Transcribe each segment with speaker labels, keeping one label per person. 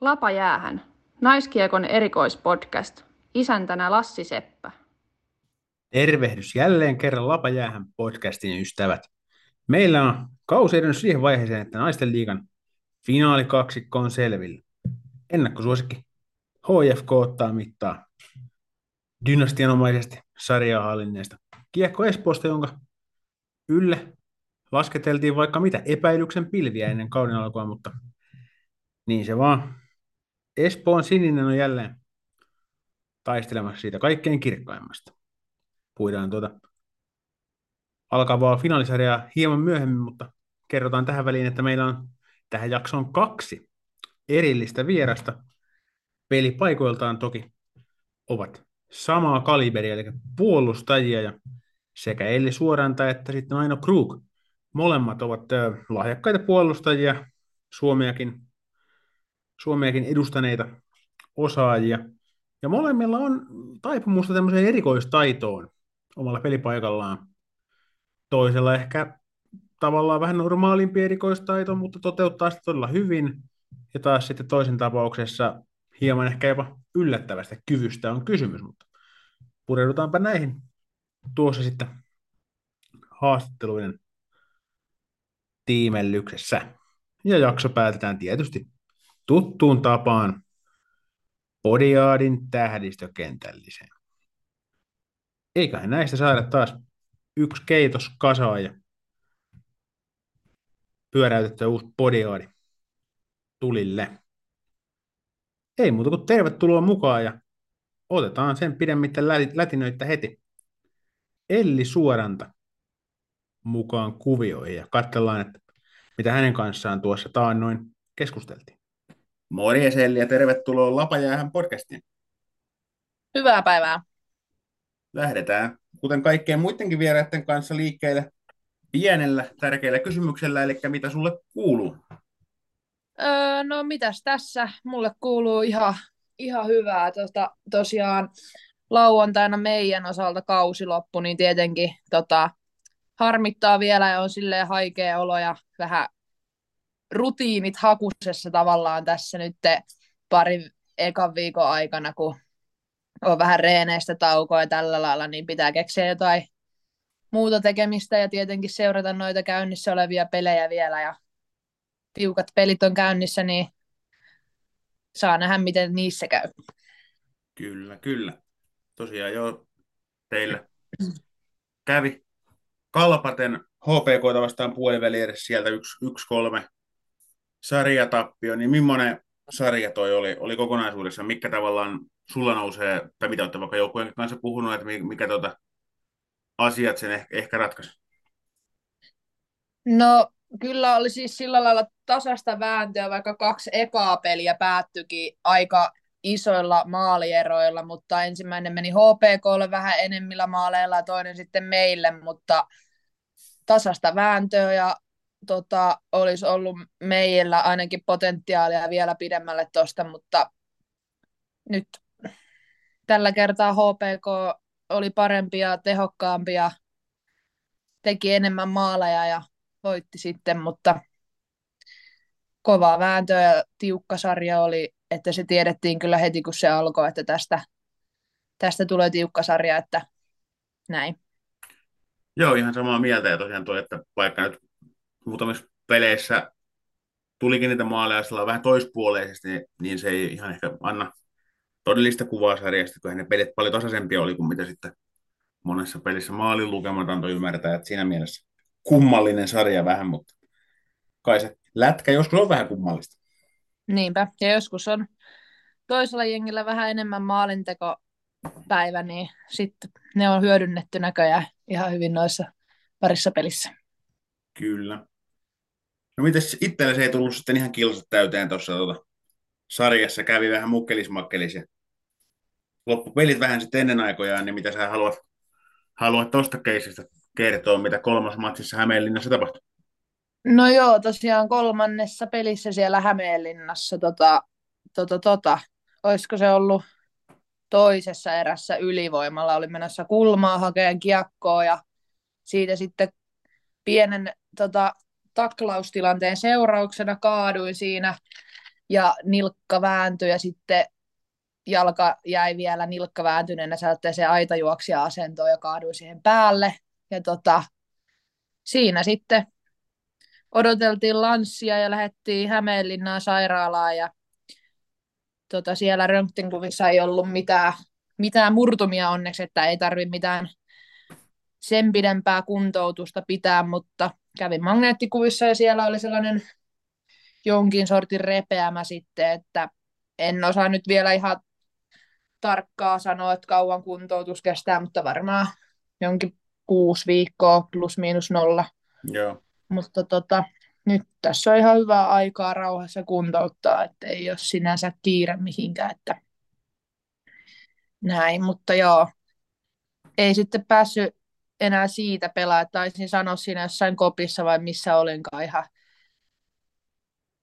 Speaker 1: Lapa jäähän. Naiskiekon erikoispodcast. Isäntänä Lassi Seppä.
Speaker 2: Tervehdys jälleen kerran Lapa jäähän podcastin ystävät. Meillä on kausi edennyt siihen vaiheeseen, että naisten liigan finaalikaksikko on selvillä. Ennakkosuosikki HFK ottaa mittaa dynastianomaisesti sarjaa hallinneesta Kiekko Espoosta, jonka ylle lasketeltiin vaikka mitä epäilyksen pilviä ennen kauden alkua, mutta niin se vaan. Espoon sininen on jälleen taistelemassa siitä kaikkein kirkkaimmasta. Puidaan tuota alkavaa finaalisarjaa hieman myöhemmin, mutta kerrotaan tähän väliin, että meillä on tähän jaksoon kaksi erillistä vierasta. Pelipaikoiltaan toki ovat samaa kaliberia, eli puolustajia ja sekä Elli Suoranta että sitten Aino Krug. Molemmat ovat lahjakkaita puolustajia, Suomeakin, Suomeakin edustaneita osaajia. Ja molemmilla on taipumusta tämmöiseen erikoistaitoon omalla pelipaikallaan. Toisella ehkä tavallaan vähän normaalimpi erikoistaito, mutta toteuttaa sitä todella hyvin. Ja taas sitten toisen tapauksessa hieman ehkä jopa yllättävästä kyvystä on kysymys, mutta pureudutaanpa näihin tuossa sitten haastatteluiden tiimellyksessä. Ja jakso päätetään tietysti tuttuun tapaan Podiaadin tähdistökentälliseen. Eiköhän näistä saada taas yksi keitos kasaan ja pyöräytettyä uusi Podiaadi tulille. Ei muuta kuin tervetuloa mukaan ja otetaan sen pidemmittä lätinöitä heti. Elli Suoranta mukaan kuvioihin ja katsellaan, että mitä hänen kanssaan tuossa taannoin keskusteltiin. Morjes Elli ja tervetuloa Lapajäähän podcastiin.
Speaker 3: Hyvää päivää.
Speaker 2: Lähdetään, kuten kaikkien muidenkin vieraiden kanssa liikkeelle pienellä tärkeällä kysymyksellä, eli mitä sulle kuuluu?
Speaker 3: Öö, no mitäs tässä? Mulle kuuluu ihan, ihan hyvää. Tota, tosiaan lauantaina meidän osalta kausi loppu, niin tietenkin tota, harmittaa vielä ja on silleen haikea olo ja vähän rutiinit hakusessa tavallaan tässä nyt pari ekan viikon aikana, kun on vähän reeneistä taukoa ja tällä lailla, niin pitää keksiä jotain muuta tekemistä ja tietenkin seurata noita käynnissä olevia pelejä vielä ja tiukat pelit on käynnissä, niin saa nähdä, miten niissä käy.
Speaker 2: Kyllä, kyllä. Tosiaan jo teillä kävi Kalpaten HPK vastaan puoliväli edes sieltä 1-3 sarjatappio, niin millainen sarja toi oli, oli kokonaisuudessa? Mikä tavallaan sulla nousee, tai mitä olette vaikka joukkueen kanssa puhunut, että mikä tuota, asiat sen ehkä, ehkä ratkaisi?
Speaker 3: No kyllä oli siis sillä lailla tasasta vääntöä, vaikka kaksi ekaa peliä päättyikin aika isoilla maalieroilla, mutta ensimmäinen meni HPKlle vähän enemmillä maaleilla ja toinen sitten meille, mutta tasasta vääntöä ja tota, olisi ollut meillä ainakin potentiaalia vielä pidemmälle tuosta, mutta nyt tällä kertaa HPK oli parempia, tehokkaampia, teki enemmän maaleja ja voitti sitten, mutta kovaa vääntöä ja tiukka sarja oli, että se tiedettiin kyllä heti kun se alkoi, että tästä, tästä tulee tiukka sarja, että näin.
Speaker 2: Joo, ihan samaa mieltä ja tosiaan tuo, että vaikka nyt muutamissa peleissä tulikin niitä maaleja sillä vähän toispuoleisesti, niin, niin se ei ihan ehkä anna todellista kuvaa sarjasta, kun ne pelit paljon tasaisempia oli kuin mitä sitten monessa pelissä maalin lukemat antoi ymmärtää, että siinä mielessä kummallinen sarja vähän, mutta kai se lätkä joskus on vähän kummallista.
Speaker 3: Niinpä, ja joskus on toisella jengillä vähän enemmän maalintekopäivä, niin sitten ne on hyödynnetty näköjään ihan hyvin noissa parissa pelissä.
Speaker 2: Kyllä. No mites itsellesi ei tullut sitten ihan kilsat täyteen tuossa tuota, sarjassa, kävi vähän mukkelismakkelis ja loppupelit vähän sitten ennen aikojaan, niin mitä sä haluat, haluat tuosta keisistä kertoa, mitä kolmas matsissa Hämeenlinnassa tapahtui?
Speaker 3: No joo, tosiaan kolmannessa pelissä siellä Hämeenlinnassa, tota, tota, tota, olisiko se ollut toisessa erässä ylivoimalla, oli menossa kulmaa hakeen kiekkoa ja siitä sitten pienen tota, taklaustilanteen seurauksena kaaduin siinä ja nilkka vääntyi ja sitten jalka jäi vielä nilkka vääntyneenä se aitajuoksia asentoon ja kaaduin siihen päälle. Ja tota, siinä sitten odoteltiin lanssia ja lähdettiin Hämeenlinnaan sairaalaan ja tota, siellä röntgenkuvissa ei ollut mitään, mitään murtumia onneksi, että ei tarvitse mitään sen pidempää kuntoutusta pitää, mutta kävin magneettikuvissa ja siellä oli sellainen jonkin sortin repeämä sitten, että en osaa nyt vielä ihan tarkkaa sanoa, että kauan kuntoutus kestää, mutta varmaan jonkin kuusi viikkoa plus miinus nolla.
Speaker 2: Joo.
Speaker 3: Mutta tota, nyt tässä on ihan hyvää aikaa rauhassa kuntouttaa, että ei ole sinänsä kiire mihinkään, että näin, mutta joo, ei sitten päässyt enää siitä pelaa. Taisin sanoa siinä jossain kopissa vai missä olinkaan ihan,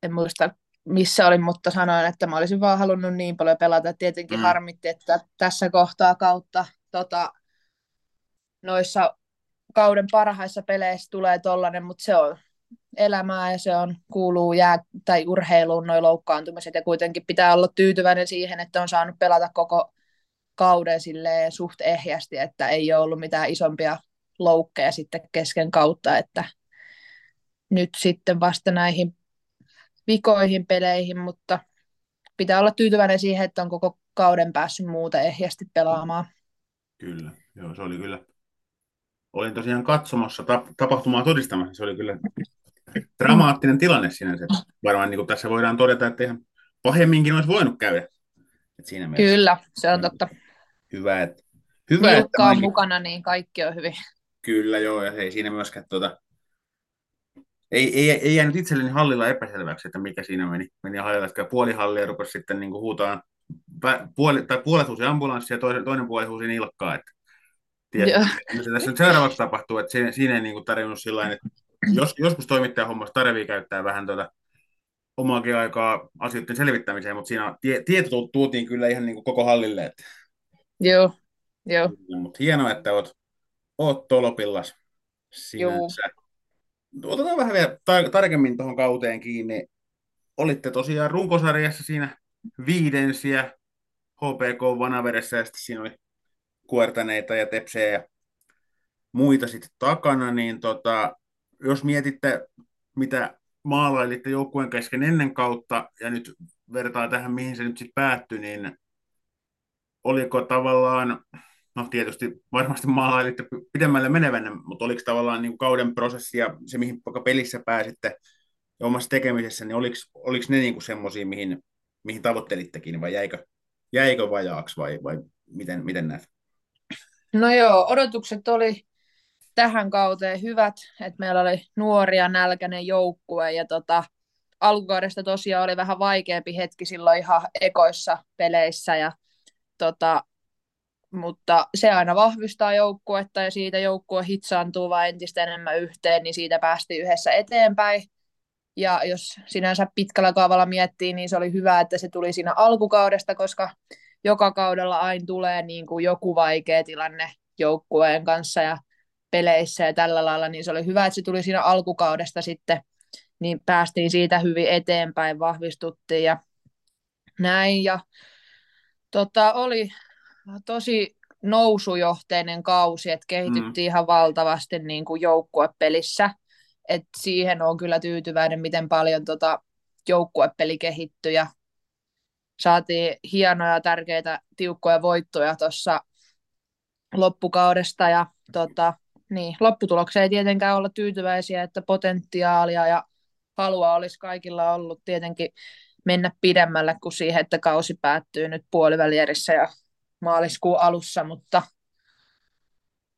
Speaker 3: en muista missä olin, mutta sanoin, että mä olisin vaan halunnut niin paljon pelata. Tietenkin mm. harmitti, että tässä kohtaa kautta tota, noissa kauden parhaissa peleissä tulee tollainen, mutta se on elämää ja se on, kuuluu jää, tai urheiluun noin loukkaantumiset ja kuitenkin pitää olla tyytyväinen siihen, että on saanut pelata koko kauden suht ehjästi, että ei ole ollut mitään isompia loukkeja sitten kesken kautta, että nyt sitten vasta näihin vikoihin peleihin, mutta pitää olla tyytyväinen siihen, että on koko kauden päässyt muuta ehjästi pelaamaan.
Speaker 2: Kyllä, joo, se oli kyllä. Olin tosiaan katsomassa tapahtumaa todistamassa, se oli kyllä dramaattinen tilanne sinänsä. Varmaan niin kuin tässä voidaan todeta, että ihan pahemminkin olisi voinut käydä.
Speaker 3: Et siinä mielessä, Kyllä, se on totta.
Speaker 2: Hyvä, että, hyvä,
Speaker 3: että on mukana, niin kaikki on hyvin.
Speaker 2: Kyllä, joo, ja ei siinä myöskään tuota, ei, ei, ei jäänyt itselleni hallilla epäselväksi, että mikä siinä meni. Meni hallilla, että puoli hallia rupesi sitten niin huutaan, puoli, tai puolet huusi ambulanssi ja toinen, toinen puoli huusi nilkkaa. Että, tiedät, mitä tässä nyt seuraavaksi tapahtuu, että siinä, siinä ei niin kuin tarjonnut sillä että jos, joskus toimittajan hommassa tarvii käyttää vähän tuota omaakin aikaa asioiden selvittämiseen, mutta siinä tie, tieto tuotiin kyllä ihan niin kuin koko hallille. Että...
Speaker 3: Joo, joo.
Speaker 2: Mutta hienoa, että oot, oot tolopillas sinänsä. Joo. Otetaan vähän vielä tar- tarkemmin tuohon kauteen kiinni. Olitte tosiaan runkosarjassa siinä viidensiä HPK Vanaveressä ja sitten siinä oli kuertaneita ja tepsejä ja muita sitten takana, niin tota, jos mietitte, mitä maalailitte joukkueen kesken ennen kautta ja nyt vertaa tähän, mihin se nyt sitten päättyi, niin oliko tavallaan, no tietysti varmasti maalailitte pidemmälle menevänä, mutta oliko tavallaan niin kauden prosessi ja se, mihin pelissä pääsitte ja omassa tekemisessä, niin oliko, oliko ne niin semmoisia, mihin, mihin tavoittelittekin vai jäikö, jäikö vajaaksi vai, vai miten, miten näet?
Speaker 3: No joo, odotukset oli tähän kauteen hyvät, että meillä oli nuoria nälkäinen joukkue ja tota, alkukaudesta tosiaan oli vähän vaikeampi hetki silloin ihan ekoissa peleissä ja tota, mutta se aina vahvistaa joukkuetta ja siitä joukkue hitsaantuu vain entistä enemmän yhteen, niin siitä päästiin yhdessä eteenpäin. Ja jos sinänsä pitkällä kaavalla miettii, niin se oli hyvä, että se tuli siinä alkukaudesta, koska joka kaudella aina tulee niin kuin joku vaikea tilanne joukkueen kanssa ja peleissä ja tällä lailla, niin se oli hyvä, että se tuli siinä alkukaudesta sitten, niin päästiin siitä hyvin eteenpäin, vahvistuttiin ja näin. Ja tota, oli tosi nousujohteinen kausi, että kehityttiin mm. ihan valtavasti niin kuin joukkuepelissä. Et siihen on kyllä tyytyväinen, miten paljon tota joukkuepeli kehittyi ja saatiin hienoja, tärkeitä, tiukkoja voittoja tuossa loppukaudesta ja tota, niin, lopputulokseen ei tietenkään olla tyytyväisiä, että potentiaalia ja halua olisi kaikilla ollut tietenkin mennä pidemmälle kuin siihen, että kausi päättyy nyt puolivälierissä ja maaliskuun alussa, mutta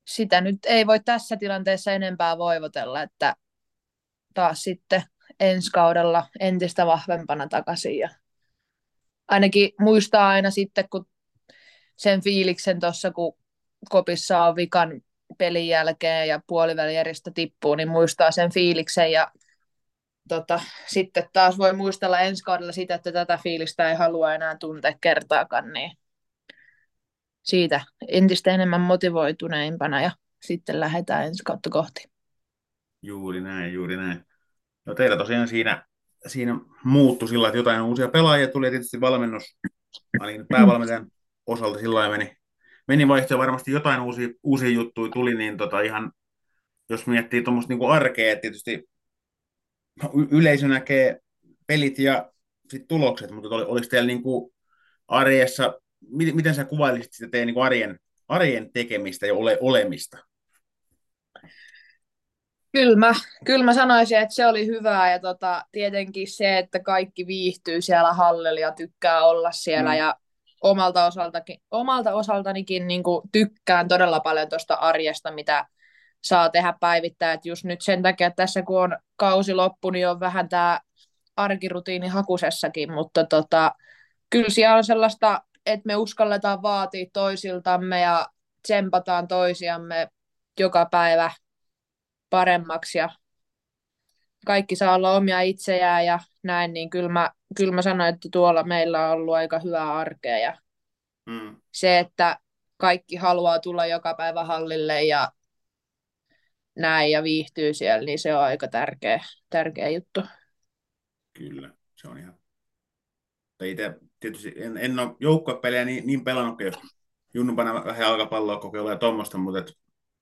Speaker 3: sitä nyt ei voi tässä tilanteessa enempää voivotella, että taas sitten ensi kaudella entistä vahvempana takaisin. Ja ainakin muistaa aina sitten, kun sen fiiliksen tuossa, kun kopissa on vikan pelin jälkeen ja puolivälieristä tippuu, niin muistaa sen fiiliksen ja tota, sitten taas voi muistella ensi kaudella sitä, että tätä fiilistä ei halua enää tuntea kertaakaan, niin siitä entistä enemmän motivoituneimpana ja sitten lähdetään ensi kautta kohti.
Speaker 2: Juuri näin, juuri näin. No teillä tosiaan siinä siinä muuttui sillä, että jotain uusia pelaajia tuli, ja tietysti valmennus, niin päävalmentajan osalta sillä meni, meni vaihtoja varmasti jotain uusia, uusia juttuja tuli, niin tota ihan, jos miettii tuommoista niin arkea, tietysti yleisö näkee pelit ja sit tulokset, mutta oliko teillä niin kuin arjessa, miten, miten sä kuvailisit sitä teidän niin arjen, arjen tekemistä ja ole, olemista?
Speaker 3: Kyllä mä, kyllä mä sanoisin, että se oli hyvää ja tota, tietenkin se, että kaikki viihtyy siellä hallilla ja tykkää olla siellä mm. ja omalta, osaltakin, omalta osaltanikin niin kuin tykkään todella paljon tuosta arjesta, mitä saa tehdä päivittäin. Et just nyt sen takia, että tässä kun on kausi loppu, niin on vähän tämä arkirutiini hakusessakin, mutta tota, kyllä siellä on sellaista, että me uskalletaan vaatia toisiltamme ja tsempataan toisiamme joka päivä paremmaksi ja kaikki saa olla omia itseään ja näin, niin kyllä mä, kyllä mä sanoin, että tuolla meillä on ollut aika hyvää arkea ja mm. se, että kaikki haluaa tulla joka päivä hallille ja näin ja viihtyy siellä, niin se on aika tärkeä, tärkeä juttu.
Speaker 2: Kyllä, se on ihan. Itse tietysti en, en ole joukkuepelejä niin, niin pelannut, jos junnupana vähän jalkapalloa kokeilla ja tuommoista, mutta et,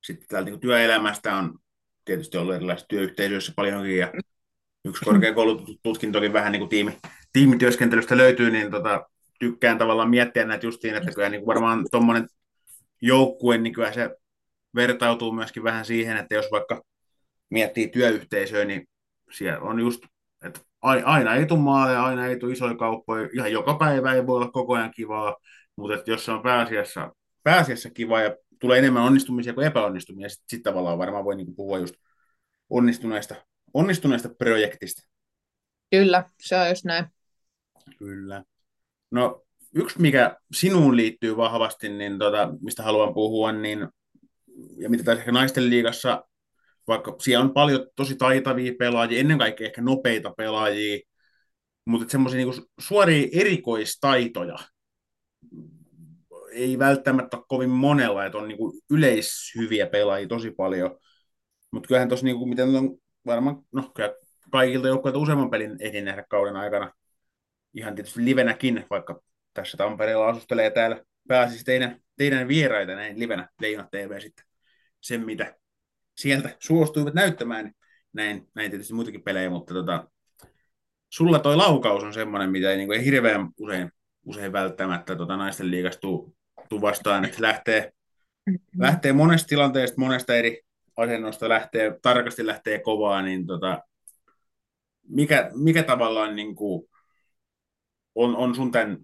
Speaker 2: sitten täältä niin työelämästä on tietysti ollut erilaisissa työyhteisöissä paljonkin ja yksi korkeakoulututkintokin vähän niin kuin tiimi, tiimityöskentelystä löytyy, niin tota, tykkään tavallaan miettiä näitä justiin, että kyllä niin kuin varmaan tuommoinen joukkue, niin kyllä se vertautuu myöskin vähän siihen, että jos vaikka miettii työyhteisöä, niin siellä on just, että aina ei tule maaleja, aina ei tule isoja kauppoja, ihan joka päivä ei voi olla koko ajan kivaa, mutta että jos se on pääasiassa, pääasiassa kiva ja tulee enemmän onnistumisia kuin epäonnistumisia, sitten sit tavallaan varmaan voi niinku puhua just onnistuneesta, onnistuneesta projektista.
Speaker 3: Kyllä, se on just näin.
Speaker 2: Kyllä. No yksi, mikä sinuun liittyy vahvasti, niin tota, mistä haluan puhua, niin ja mitä tässä ehkä naisten liigassa, vaikka siellä on paljon tosi taitavia pelaajia, ennen kaikkea ehkä nopeita pelaajia, mutta semmoisia niinku suoria erikoistaitoja ei välttämättä ole kovin monella, että on niinku yleishyviä pelaajia tosi paljon, mutta kyllähän tuossa, niinku, miten on varmaan, no kyllä kaikilta joukkueilta useamman pelin ehdin nähdä kauden aikana, ihan tietysti livenäkin, vaikka tässä Tampereella asustelee täällä pääsisi teidän, teidän vieraita näin livenä Leijona TV sitten sen, mitä sieltä suostuivat näyttämään. Näin, näin tietysti muitakin pelejä, mutta tota, sulla toi laukaus on semmoinen, mitä ei, niin kuin, ei hirveän usein, usein välttämättä tota, naisten liigasta tuu, tuu vastaan, että lähtee, lähtee monesta tilanteesta, monesta eri asennosta lähtee, tarkasti lähtee kovaa, niin tota, mikä, mikä tavallaan niin kuin, on, on sun tämän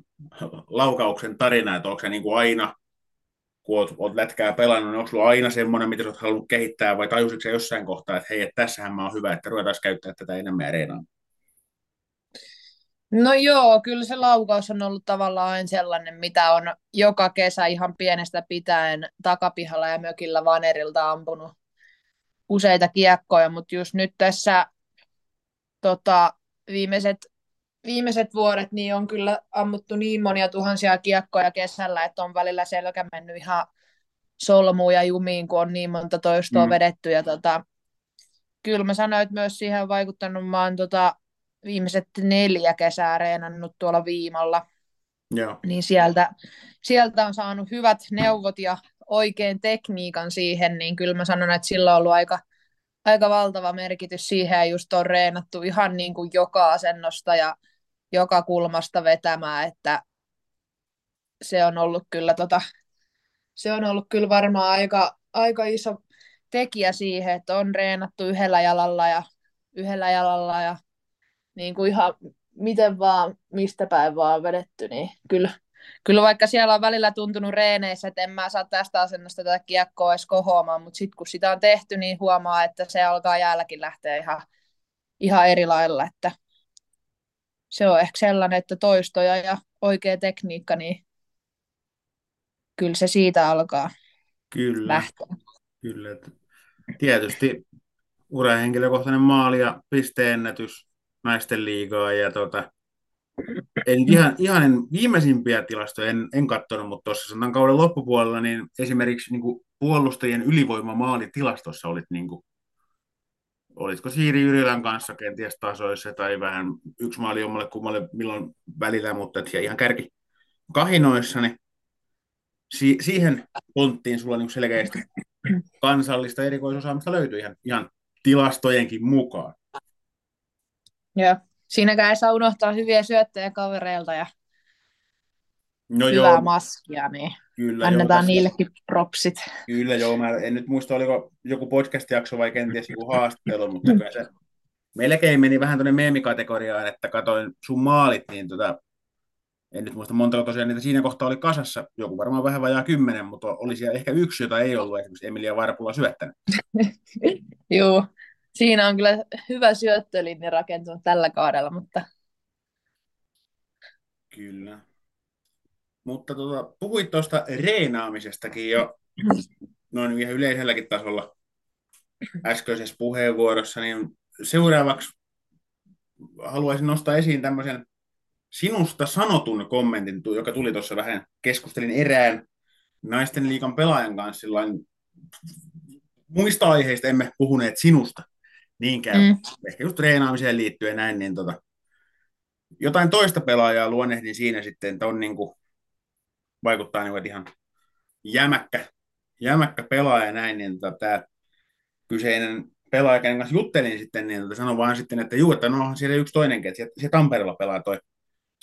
Speaker 2: laukauksen tarina, että onko se niin kuin aina kun oot, oot lätkää pelannut, niin onko sulla aina semmoinen, mitä oot halunnut kehittää, vai tajusitko sä jossain kohtaa, että hei, että tässähän mä oon hyvä, että ruvetaan käyttää tätä enemmän areenaan?
Speaker 3: No joo, kyllä se laukaus on ollut tavallaan sellainen, mitä on joka kesä ihan pienestä pitäen takapihalla ja mökillä vanerilta ampunut useita kiekkoja, mutta just nyt tässä tota, viimeiset, viimeiset vuodet niin on kyllä ammuttu niin monia tuhansia kiekkoja kesällä, että on välillä selkä mennyt ihan solmuun ja jumiin, kun on niin monta toistoa mm. vedetty. Ja tota, kyllä mä sanoin, että myös siihen on vaikuttanut, mä oon tota, viimeiset neljä kesää reenannut tuolla viimalla.
Speaker 2: Joo.
Speaker 3: Niin sieltä, sieltä on saanut hyvät neuvot ja oikein tekniikan siihen, niin kyllä mä sanon, että sillä on ollut aika, aika valtava merkitys siihen ja just on reenattu ihan niin kuin joka asennosta ja joka kulmasta vetämään, että se on ollut kyllä, tota, se on ollut kyllä varmaan aika, aika iso tekijä siihen, että on reenattu yhdellä jalalla ja yhdellä jalalla ja niin kuin ihan miten vaan, mistä päin vaan vedetty, niin kyllä, kyllä vaikka siellä on välillä tuntunut reeneissä, että en mä saa tästä asennosta tätä kiekkoa edes kohoamaan, mutta sitten kun sitä on tehty, niin huomaa, että se alkaa jäälläkin lähteä ihan, ihan eri lailla, että se on ehkä sellainen, että toistoja ja oikea tekniikka, niin kyllä se siitä alkaa
Speaker 2: kyllä,
Speaker 3: lähteä.
Speaker 2: Kyllä, että tietysti urahenkilökohtainen maali ja pisteennätys naisten liigaa ja tota, en ihan, ihan en, viimeisimpiä tilastoja en, en katsonut, mutta tuossa sanotaan kauden loppupuolella, niin esimerkiksi niin kuin puolustajien ylivoimamaalitilastossa olit niin kuin, olisiko Siiri Jyrilän kanssa kenties tasoissa tai vähän yksi maali jommalle kummalle milloin välillä, mutta ja ihan kärki kahinoissa, niin si- siihen ponttiin sulla niin selkeästi kansallista erikoisosaamista löytyy ihan, ihan tilastojenkin mukaan.
Speaker 3: Joo. Siinäkään ei saa unohtaa hyviä syöttejä kavereilta ja
Speaker 2: No
Speaker 3: hyvää
Speaker 2: joo,
Speaker 3: maskia, niin
Speaker 2: kyllä
Speaker 3: annetaan
Speaker 2: joo,
Speaker 3: niillekin propsit.
Speaker 2: Kyllä joo, mä en nyt muista, oliko joku podcast-jakso vai kenties joku haastattelu, mutta kyllä se melkein meni vähän tuonne meemikategoriaan, että katoin sun maalit, niin tota, en nyt muista montako tosiaan niitä siinä kohtaa oli kasassa, joku varmaan vähän vajaa kymmenen, mutta oli siellä ehkä yksi, jota ei ollut esimerkiksi Emilia Varpula syöttänyt.
Speaker 3: Joo, siinä on kyllä hyvä syöttölinja rakentunut tällä kaudella, mutta
Speaker 2: Kyllä. Mutta tota, puhuit tuosta reenaamisestakin jo noin ihan yleiselläkin tasolla äskeisessä puheenvuorossa, niin seuraavaksi haluaisin nostaa esiin tämmöisen sinusta sanotun kommentin, joka tuli tuossa vähän, keskustelin erään naisten liikan pelaajan kanssa sillain, muista aiheista emme puhuneet sinusta niinkään,
Speaker 3: Mm.
Speaker 2: ehkä just treenaamiseen liittyen näin, niin tota, jotain toista pelaajaa luonnehdin siinä sitten, että on niin kuin, vaikuttaa niin ihan jämäkkä, jämäkkä pelaaja ja näin, niin tota, tämä kyseinen pelaaja, kenen kanssa juttelin sitten, niin tota, sanoi vaan sitten, että juu, että no siellä yksi toinenkin, että siellä Tampereella pelaa toi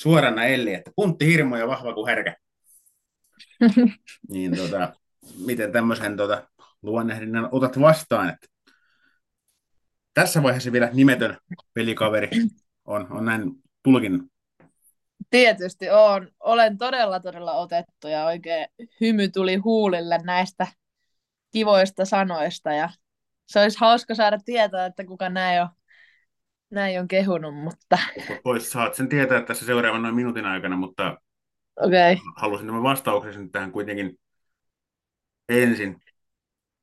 Speaker 2: suorana Elli, että puntti hirmo ja vahva kuin härkä. niin tota, miten tämmöisen tota, luonnehdinnan otat vastaan, että tässä vaiheessa vielä nimetön pelikaveri on, on näin tulkinnut.
Speaker 3: Tietysti on. Olen todella, todella otettu ja oikein hymy tuli huulille näistä kivoista sanoista ja se olisi hauska saada tietää, että kuka näin on, näin on kehunut, mutta
Speaker 2: Pois saat sen tietää tässä seuraavan noin minuutin aikana, mutta.
Speaker 3: Okay.
Speaker 2: halusin tämän vastauksen nyt tähän kuitenkin ensin.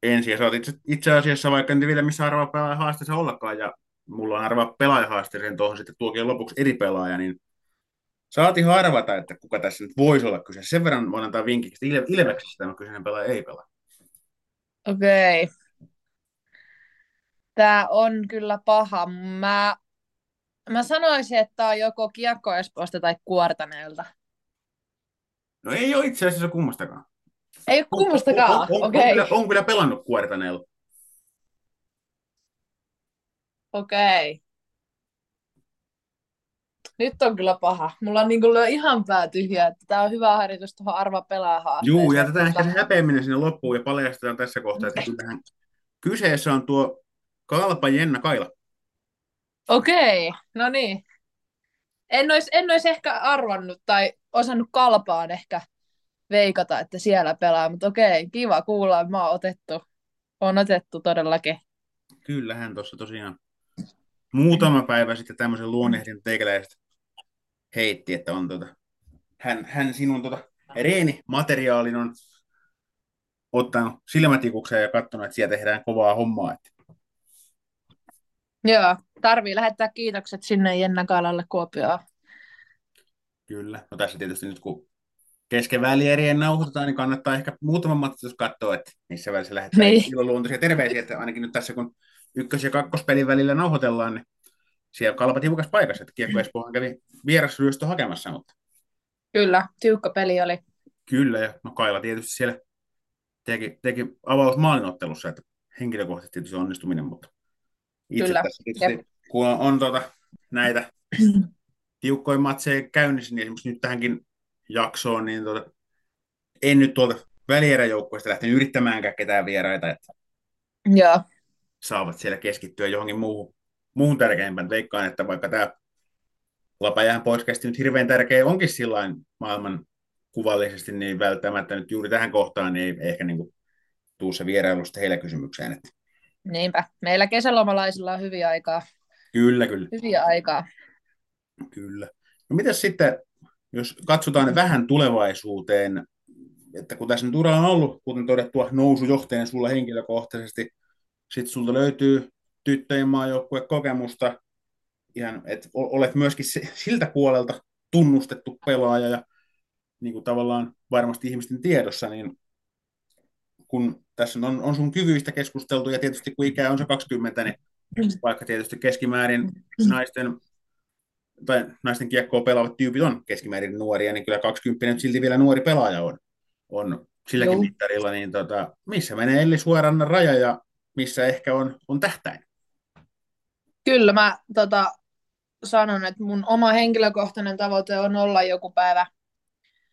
Speaker 2: ensin. Ja sä oot itse, itse asiassa, vaikka en tiedä missä arvaa pelaaja haasteessa ollakaan, ja mulla on arvaa pelaaja haasteeseen tuohon sitten tuokin lopuksi eri pelaaja, niin saat ihan arvata, että kuka tässä nyt voisi olla kyse. Sen verran voin antaa vinkiksi, että Ile- Ilveksessä tämä kyseinen pelaaja ei pelaa.
Speaker 3: Okei. Tämä on kyllä paha. Mä, mä sanoisin, että tämä on joko Kiekko Espoosta tai Kuortaneelta.
Speaker 2: No ei ole itse asiassa kummastakaan.
Speaker 3: Ei ole kummastakaan.
Speaker 2: On, on, on,
Speaker 3: Okei.
Speaker 2: on, kyllä, on kyllä pelannut Kuortaneella.
Speaker 3: Okei. Nyt on kyllä paha. Mulla on niin kuin ihan pää tyhjä, että tämä on hyvä harjoitus tuohon arva pelaa
Speaker 2: Juu, jätetään ehkä se häpeäminen sinne loppuun ja paljastetaan tässä kohtaa, että kyllähän kyseessä on tuo Kalpa Jenna Kaila.
Speaker 3: Okei, no niin. En olisi, en olisi ehkä arvannut tai osannut kalpaan ehkä veikata, että siellä pelaa, mutta okei, kiva kuulla, mä oon otettu. On otettu todellakin.
Speaker 2: Kyllähän tuossa tosiaan muutama päivä sitten tämmöisen luonnehdin teikäläisestä heitti, että on tota, hän, hän sinun tota reenimateriaalin on ottanut silmätikukseen ja katsonut, että siellä tehdään kovaa hommaa. Että
Speaker 3: Joo, tarvii lähettää kiitokset sinne Jenna Kaalalle Kuopioon.
Speaker 2: kyllä. No tässä tietysti nyt kun kesken välierien nauhoitetaan, niin kannattaa ehkä muutaman matkus katsoa, että missä välissä lähettää
Speaker 3: niin.
Speaker 2: iloluontoisia terveisiä, että ainakin nyt tässä kun ykkös- ja kakkospelin välillä nauhoitellaan, niin siellä kalpa tiukas paikassa, että Kiekko Espoohan kävi vierasryöstö hakemassa, mutta
Speaker 3: Kyllä, tiukka peli oli.
Speaker 2: kyllä, ja no Kaila tietysti siellä teki, teki avausmaalinottelussa, että henkilökohtaisesti tietysti onnistuminen, mutta itse
Speaker 3: Kyllä,
Speaker 2: tässä tietysti, kun on, on tota, näitä tiukkoja matseja käynnissä, niin esimerkiksi nyt tähänkin jaksoon, niin tota, en nyt tuolta välieräjoukkueesta lähtenyt yrittämäänkään ketään vieraita, että
Speaker 3: Joo,
Speaker 2: saavat siellä keskittyä johonkin muuhun, muuhun tärkeimpään. Veikkaan, että vaikka tämä Lapajään podcast nyt hirveän tärkeä onkin sillain maailman kuvallisesti, niin välttämättä nyt juuri tähän kohtaan niin ei ehkä niin kuin, tuu se vierailusta heillä kysymykseen. Että
Speaker 3: niinpä. Meillä kesälomalaisilla on hyviä aikaa.
Speaker 2: kyllä, kyllä,
Speaker 3: Hyviä aikaa.
Speaker 2: kyllä. No mitäs sitten, jos katsotaan vähän tulevaisuuteen, että kun tässä nyt ura on ollut, kuten todettua, nousujohtajana sulla henkilökohtaisesti, sitten sulta löytyy tyttöjen maajoukkue kokemusta, ihan, että olet myöskin se, siltä puolelta tunnustettu pelaaja ja niin kuin tavallaan varmasti ihmisten tiedossa, niin kun tässä on, on sun kyvyistä keskusteltu ja tietysti kun ikää on se 20, niin vaikka tietysti keskimäärin naisten tai naisten kiekkoa pelaavat tyypit on keskimäärin nuoria, niin kyllä 20 nyt silti vielä nuori pelaaja on, on silläkin
Speaker 3: Joo.
Speaker 2: mittarilla, niin tota, missä menee Elli Suorannan raja ja missä ehkä on, on tähtäin.
Speaker 3: Kyllä mä tota, sanon, että mun oma henkilökohtainen tavoite on olla joku päivä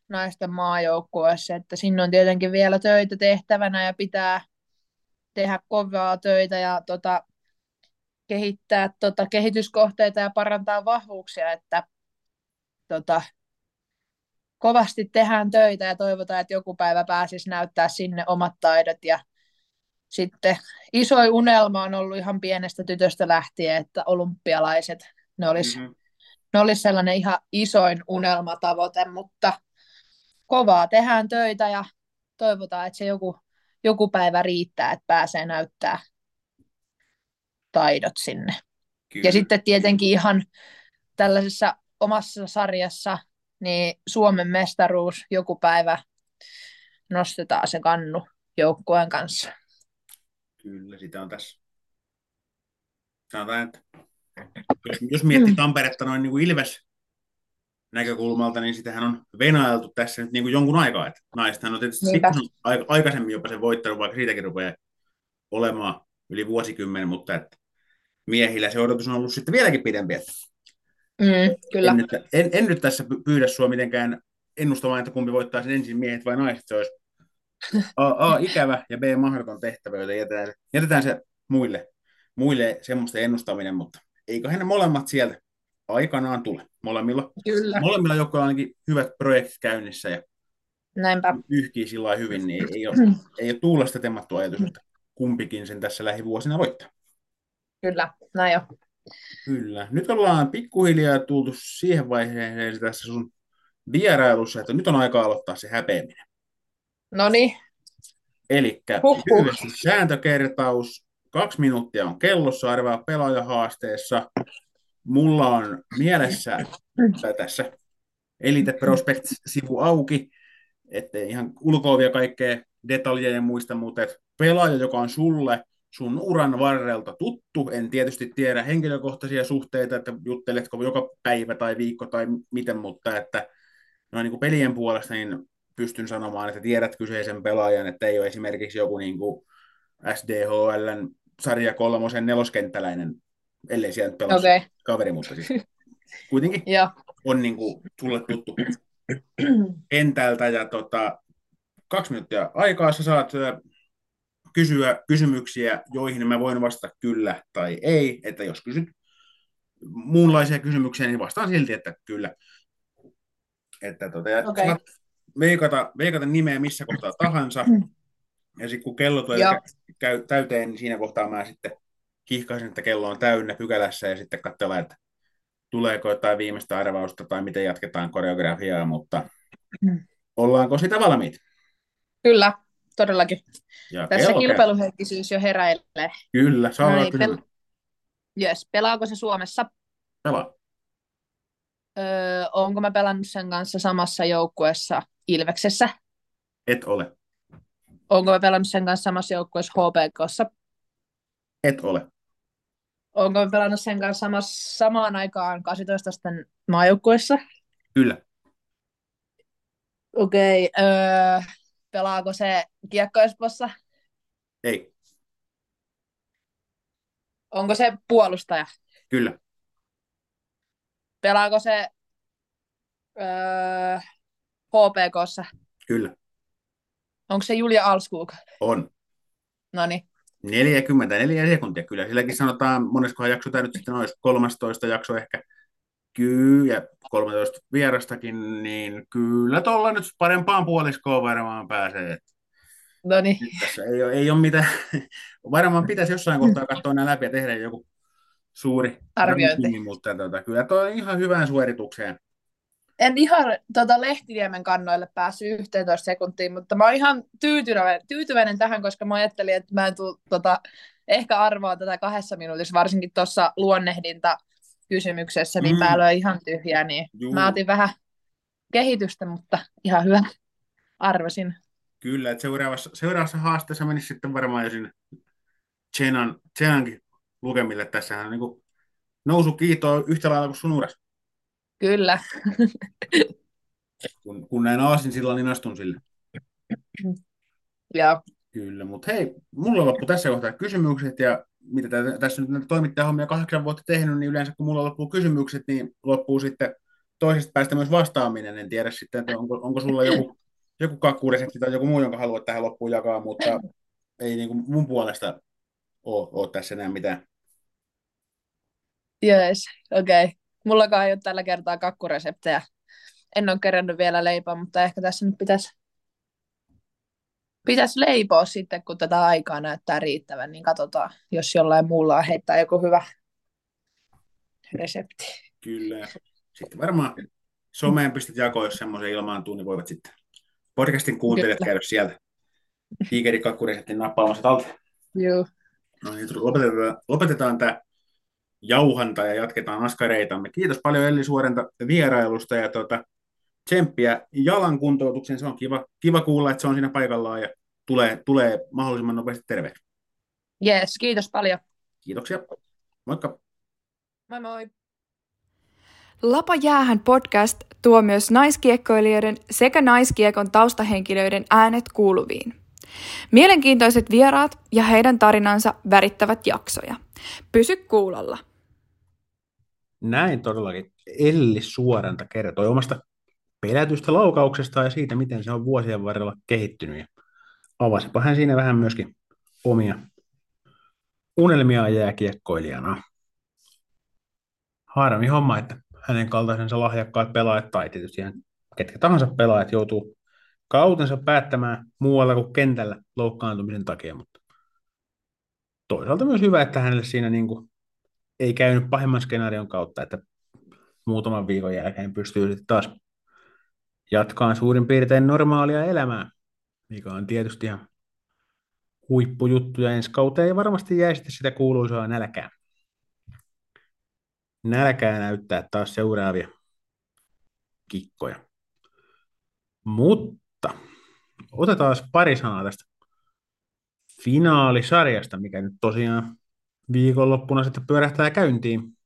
Speaker 3: naisten maajoukkueessa, että sinne on tietenkin vielä töitä tehtävänä ja pitää tehdä kovaa töitä ja tota, kehittää tota, kehityskohteita ja parantaa vahvuuksia, että tota, kovasti tehdään töitä ja toivotaan, että joku päivä pääsisi näyttää sinne omat taidot ja sitten isoin unelma on ollut ihan pienestä tytöstä lähtien, että olympialaiset, ne olisi
Speaker 2: Mm-hmm.
Speaker 3: ne olisi sellainen ihan isoin unelmatavoite, mutta kovaa tehdään töitä ja toivotaan, että se joku, joku päivä riittää, että pääsee näyttää taidot sinne.
Speaker 2: Kyllä.
Speaker 3: Ja sitten tietenkin ihan tällaisessa omassa sarjassa, niin Suomen mestaruus joku päivä nostetaan se kannu joukkueen kanssa.
Speaker 2: Kyllä, sitä on tässä. Sanotaan, että jos, jos miettii Tamperetta noin niin kuin Ilves näkökulmalta, niin sitähän on venailtu tässä nyt niin kuin jonkun aikaa. Että naistahan on tietysti
Speaker 3: Niinpä.
Speaker 2: aikaisemmin jopa sen voittanut, vaikka siitäkin rupeaa olemaan yli vuosikymmen, mutta että miehillä se odotus on ollut sitten vieläkin pidempi. Että
Speaker 3: Mm, kyllä.
Speaker 2: en, en, en nyt tässä py- pyydä sua mitenkään ennustamaan, että kumpi voittaa sen ensin miehet vai naiset. Se olisi A, A ikävä ja B mahdoton tehtävä, joten jätetään, se- jätetään se muille, muille semmoista ennustaminen, mutta eiköhän ne molemmat sieltä aikanaan tule. Molemmilla,
Speaker 3: Kyllä.
Speaker 2: molemmilla joukkoilla on ainakin hyvät projektit käynnissä ja
Speaker 3: Näinpä.
Speaker 2: yhkii sillä hyvin, niin ei ole, ei ole tuulesta temmattu ajatus, että kumpikin sen tässä lähivuosina voittaa.
Speaker 3: Kyllä, näin jo.
Speaker 2: Kyllä. Nyt ollaan pikkuhiljaa tultu siihen vaiheeseen tässä sun vierailussa, että nyt on aika aloittaa se häpeäminen.
Speaker 3: No niin,
Speaker 2: Eli sääntökertaus. Kaksi minuuttia on kellossa arvaa pelaajahaasteessa. Mulla on mielessä tai tässä Elite Prospects-sivu auki, ettei ihan ulkoavia kaikkea detaljeja muista, mutta pelaaja, joka on sulle sun uran varrelta tuttu, en tietysti tiedä henkilökohtaisia suhteita, että jutteletko joka päivä tai viikko tai miten, mutta että noin niin kuin pelien puolesta niin pystyn sanomaan, että tiedät kyseisen pelaajan, että ei ole esimerkiksi joku niin kuin SDHLn sarja kolmosen neloskenttäläinen, ellei siellä pelaa.
Speaker 3: Okay.
Speaker 2: kaveri, mutta siis kuitenkin
Speaker 3: Joo.
Speaker 2: on niin kuin sulle tuttu kentältä ja tota, kaksi minuuttia aikaa sä saat ö, kysyä kysymyksiä, joihin mä voin vastata kyllä tai ei, että jos kysyt muunlaisia kysymyksiä, niin vastaan silti, että kyllä. Että tota, ja saat veikata, veikata nimeä missä kohtaa tahansa, ja sitten kun kello tulee käy täyteen, niin siinä kohtaa mä sitten hihkaisin, että kello on täynnä pykälässä, ja sitten katsellaan, että tuleeko jotain viimeistä arvausta tai miten jatketaan koreografiaa, mutta
Speaker 3: Mm.
Speaker 2: ollaanko sitä valmiit?
Speaker 3: Kyllä, todellakin.
Speaker 2: Ja
Speaker 3: Tässä
Speaker 2: kello
Speaker 3: kilpailuhenkisyys jo heräilee.
Speaker 2: Kyllä, saa
Speaker 3: No
Speaker 2: olla
Speaker 3: niin, pel- yes. Pelaako se Suomessa?
Speaker 2: Pelaa.
Speaker 3: Öö, onko mä pelannut sen kanssa samassa joukkueessa Ilveksessä?
Speaker 2: Et ole.
Speaker 3: Onko mä pelannut sen kanssa samassa joukkueessa HPKssa?
Speaker 2: Et ole.
Speaker 3: Onko mä pelannut sen kanssa samassa, samaan aikaan 18 maajoukkueessa?
Speaker 2: Kyllä.
Speaker 3: Okei. Öö, pelaako se Kiekko Espoossa?
Speaker 2: Ei.
Speaker 3: Onko se puolustaja?
Speaker 2: Kyllä.
Speaker 3: Pelaako se öö, HPKssa?
Speaker 2: Kyllä.
Speaker 3: Onko se Julia Alskuk?
Speaker 2: On.
Speaker 3: No niin.
Speaker 2: 44 sekuntia kyllä. Silläkin sanotaan, moneskohan jakso tämä nyt sitten olisi 13 jakso ehkä. Kyllä, ja 13 vierastakin, niin kyllä tuolla nyt parempaan puoliskoon varmaan pääsee.
Speaker 3: No niin.
Speaker 2: Tässä ei ole, ei ole mitään. Varmaan pitäisi jossain kohtaa katsoa nämä läpi ja tehdä joku suuri
Speaker 3: Arviointi.
Speaker 2: mutta tota, kyllä tuo on ihan hyvään suoritukseen.
Speaker 3: En ihan tota Lehtiniemen kannoille päässyt 11 sekuntiin, mutta mä oon ihan tyytyväinen, tyytyväinen tähän, koska mä ajattelin, että mä en tuu, tota, ehkä arvoa tätä kahdessa minuutissa, varsinkin tuossa luonnehdinta kysymyksessä, niin
Speaker 2: Mm.
Speaker 3: mä löin ihan tyhjää, niin
Speaker 2: Juu.
Speaker 3: mä otin vähän kehitystä, mutta ihan hyvä arvasin.
Speaker 2: Kyllä, että seuraavassa, seuraavassa haasteessa menisi sitten varmaan jo sinne Chenan, Chenankin lukemille. Tässähän on niin nousu kiitoa yhtä lailla kuin sun uras.
Speaker 3: Kyllä.
Speaker 2: Kun, kun näin aasin silloin, niin astun sille.
Speaker 3: Ja
Speaker 2: Kyllä, mutta hei, mulla loppu tässä kohtaa kysymykset ja mitä tä- tässä nyt näitä toimittajahommia kahdeksan vuotta tehnyt, niin yleensä kun mulla loppuu kysymykset, niin loppuu sitten toisesta päästä myös vastaaminen. En tiedä sitten, että onko, onko sulla joku, joku kakkuresepti tai joku muu, jonka haluat tähän loppuun jakaa, mutta ei niin kuin mun puolesta ole, ole tässä enää mitään.
Speaker 3: Jees, okei. Okay. Mullakaan ei ole tällä kertaa kakkureseptejä. En ole kerännyt vielä leipää, mutta ehkä tässä nyt pitäisi pitäisi leipoa sitten, kun tätä aikaa näyttää riittävän, niin katsotaan, jos jollain muulla on heittää joku hyvä resepti.
Speaker 2: Kyllä. Sitten varmaan someen pistät jakoon, jos semmoisen ilmaantuu, niin voivat sitten podcastin kuuntelijat
Speaker 3: Kyllä.
Speaker 2: käydä sieltä tiikerikakkureseptin nappaamassa talteen.
Speaker 3: Joo.
Speaker 2: No niin, lopetetaan, lopetetaan tämä jauhanta ja jatketaan askareitamme. Kiitos paljon Elli Suorenta vierailusta ja tuota, tsemppiä jalan kuntoutukseen. Se on kiva, kiva kuulla, että se on siinä paikallaan ja tulee, tulee mahdollisimman nopeasti terveeksi.
Speaker 3: Jees, kiitos paljon.
Speaker 2: Kiitoksia. Moikka.
Speaker 3: Moi moi.
Speaker 4: Lapa jäähän podcast tuo myös naiskiekkoilijoiden sekä naiskiekon taustahenkilöiden äänet kuuluviin. Mielenkiintoiset vieraat ja heidän tarinansa värittävät jaksoja. Pysy kuulolla.
Speaker 2: Näin todellakin Elli Suoranta kertoi omasta pelätystä laukauksesta ja siitä, miten se on vuosien varrella kehittynyt. Ja avasipa hän siinä vähän myöskin omia unelmiaan jääkiekkoilijana. Harmi homma, että hänen kaltaisensa lahjakkaat pelaajat tai tietysti ihan ketkä tahansa pelaajat joutuu kautensa päättämään muualla kuin kentällä loukkaantumisen takia, mutta toisaalta myös hyvä, että hänelle siinä niin kuin ei käynyt pahimman skenaarion kautta, että muutaman viikon jälkeen pystyy sitten taas jatkaan suurin piirtein normaalia elämää, mikä on tietysti ihan huippujuttu ja ensi kauteen ei varmasti jäi sitten sitä kuuluisaa nälkää. Nälkää näyttää taas seuraavia kikkoja. Mutta otetaan pari sanaa tästä finaalisarjasta, mikä nyt tosiaan viikonloppuna sitten pyörähtää käyntiin.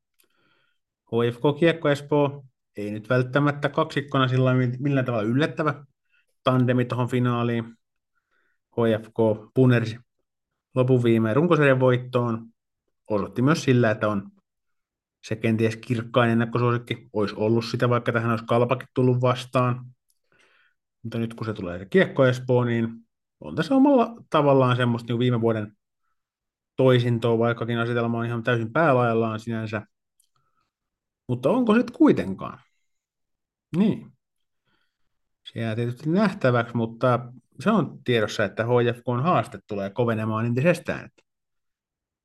Speaker 2: HFK Kiekko Espoo ei nyt välttämättä kaksikkona sillä millään tavalla yllättävä tandemi tuohon finaaliin. HFK punersi lopun viimeen runkosarjan voittoon. Osoitti myös sillä, että on se kenties kirkkain ennakkosuosikki. Olisi ollut sitä, vaikka tähän olisi kalpakin tullut vastaan. Mutta nyt kun se tulee Kiekko Espoo, niin on tässä omalla tavallaan semmoista niin viime vuoden toisintoa, vaikkakin asetelma on ihan täysin päälaajallaan sinänsä. Mutta onko sitten kuitenkaan? Niin. Se jää tietysti nähtäväksi, mutta se on tiedossa, että HFK on haaste tulee kovenemaan entisestään.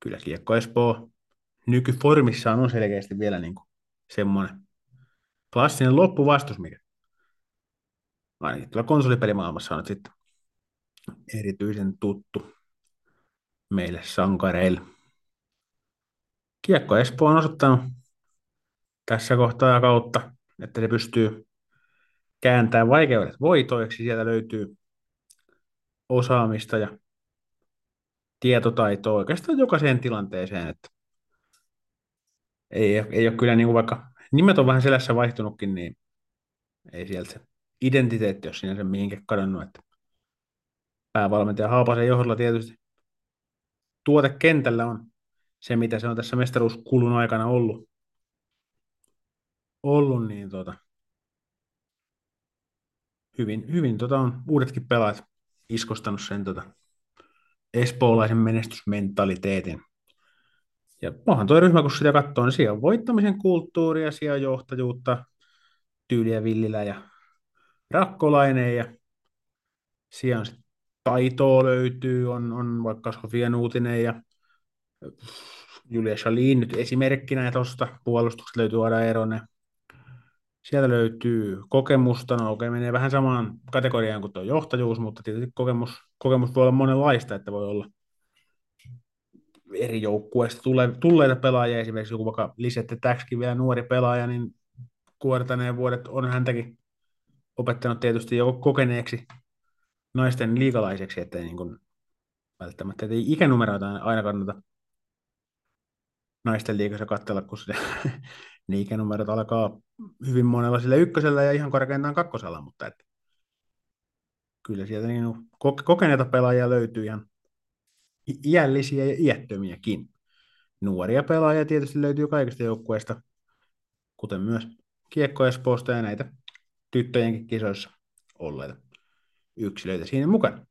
Speaker 2: Kyllä Kiekko Espoo nykyformissaan on selkeästi vielä niin kuin semmoinen klassinen loppuvastus, mikä ainakin tuolla konsolipelimaailmassa on nyt sitten erityisen tuttu meille sankareille. Kiekko Espoo on osoittanut tässä kohtaa kautta, että se pystyy kääntämään vaikeudet voitoiksi. Sieltä löytyy osaamista ja tietotaitoa oikeastaan jokaiseen tilanteeseen. Että ei, ei ole kyllä niin kuin vaikka nimet on vähän selässä vaihtunutkin, niin ei sieltä se identiteetti ole sinänsä mihinkään kadonnut. Että päävalmentaja Haapasen johdolla tietysti tuote kentällä on se, mitä se on tässä mestaruuskulun aikana ollut. ollut niin tota, hyvin, hyvin tota on uudetkin pelaajat iskostanut sen tota, espoolaisen menestysmentaliteetin. Ja onhan tuo ryhmä, kun sitä katsoo, niin siellä on voittamisen kulttuuria, siellä on johtajuutta, tyyliä Villilä ja Rakkolainen ja siellä on taitoa löytyy, on, on vaikka Sofia Nuutinen ja Julia Chalin nyt esimerkkinä tuosta puolustuksesta löytyy Ada Eronen. Sieltä löytyy kokemusta, no okei, menee vähän samaan kategoriaan kuin tuo johtajuus, mutta tietysti kokemus, kokemus voi olla monenlaista, että voi olla eri joukkueista tule, tulleita pelaajia, esimerkiksi joku vaikka Lisette Täkskin vielä nuori pelaaja, niin kuortaneen vuodet on häntäkin opettanut tietysti jo kokeneeksi naisten liikalaiseksi, että niin kuin välttämättä ei ikänumeroita aina kannata naisten liikassa katsella, kun se, ne ikänumerot alkaa hyvin monella sillä ykkösellä ja ihan korkeintaan kakkosella, mutta et, kyllä sieltä niin kokeneita pelaajia löytyy ihan iällisiä ja iättömiäkin. Nuoria pelaajia tietysti löytyy kaikista joukkueista, kuten myös Kiekko Espoosta ja näitä tyttöjenkin kisoissa olleita yksilöitä siinä mukana.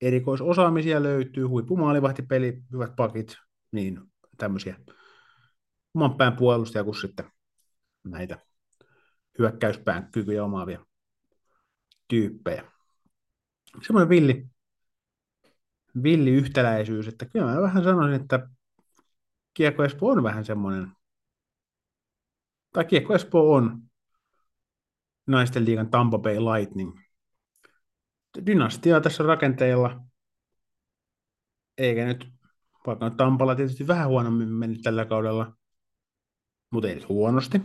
Speaker 2: Erikoisosaamisia löytyy, huippumaalivahtipeli, hyvät pakit, niin tämmöisiä oman pään puolustajia kuin sitten näitä hyökkäyspään kykyjä omaavia tyyppejä. Semmoinen villi, villi yhtäläisyys, että kyllä mä vähän sanoisin, että Kiekko Espoo on vähän semmoinen, tai Kiekko Espoo on naisten liigan Tampa Bay Lightning. Dynastia tässä rakenteilla, eikä nyt, vaikka nyt Tampalla tietysti vähän huonommin mennyt tällä kaudella, mutta ei nyt huonosti,